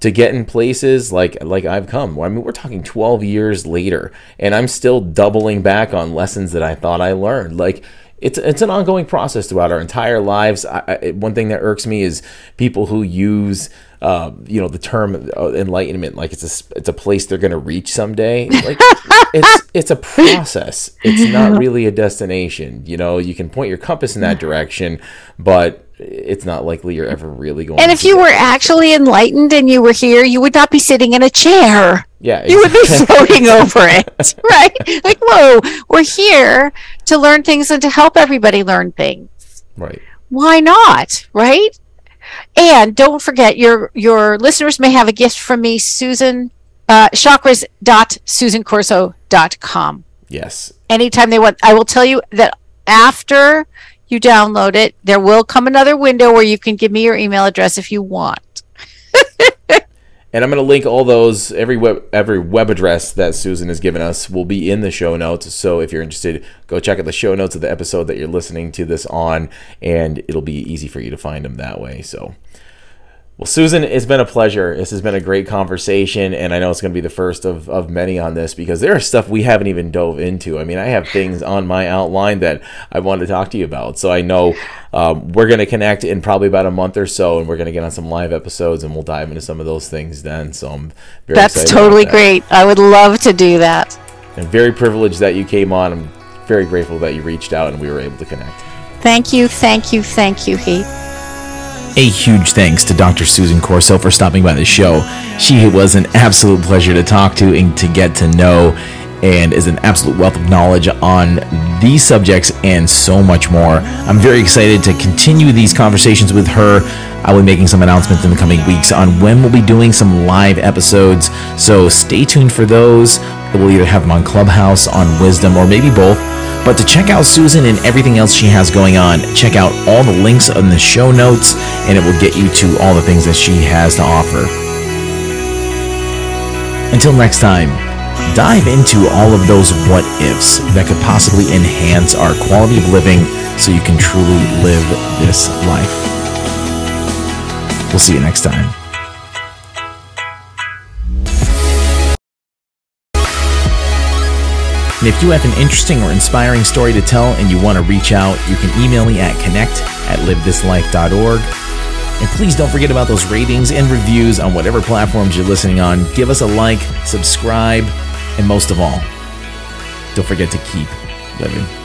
to get in places like like I've come. I mean, we're talking 12 years later and I'm still doubling back on lessons that I thought I learned. Like it's it's an ongoing process throughout our entire lives. I, I, one thing that irks me is people who use uh, you know the term uh, enlightenment like it's a it's a place they're going to reach someday. Like [LAUGHS] it's it's a process. It's not really a destination. You know, you can point your compass in that direction, but it's not likely you're ever really going. And if you were actually enlightened and you were here, you would not be sitting in a chair. yeah, You would be [LAUGHS] floating over it, [LAUGHS] right? Like, whoa, we're here to learn things and to help everybody learn things. right. Why not, right? And don't forget, your your listeners may have a gift from me, Susan, uh, chakras.susancorso.com. Yes, Anytime they want, I will tell you that after you download it, there will come another window where you can give me your email address if you want. And I'm going to link all those every web every web address that Susan has given us will be in the show notes. So if you're interested, go check out the show notes of the episode that you're listening to this on, and it'll be easy for you to find them that way. So well, Susan, it's been a pleasure. This has been a great conversation, and I know it's going to be the first of, of many on this because there is stuff we haven't even dove into. I mean, I have things on my outline that I want to talk to you about. So I know um, we're going to connect in probably about a month or so, and we're going to get on some live episodes, and we'll dive into some of those things then. So I'm very That's totally that. great. I would love to do that. And very privileged that you came on. I'm very grateful that you reached out and we were able to connect. Thank you, thank you, thank you, Heath. A huge thanks to Dr. Susan Corso for stopping by the show. She was an absolute pleasure to talk to and to get to know, and is an absolute wealth of knowledge on these subjects and so much more. I'm very excited to continue these conversations with her. I will be making some announcements in the coming weeks on when we'll be doing some live episodes, so stay tuned for those. We'll either have them on Clubhouse, on Wisdom, or maybe both. But to check out Susan and everything else she has going on, check out all the links in the show notes, and it will get you to all the things that she has to offer. Until next time, dive into all of those what ifs that could possibly enhance our quality of living so you can truly live this life. We'll see you next time. And if you have an interesting or inspiring story to tell and you want to reach out, you can email me at connect at livethislife.org. And please don't forget about those ratings and reviews on whatever platforms you're listening on. Give us a like, subscribe, and most of all, don't forget to keep living.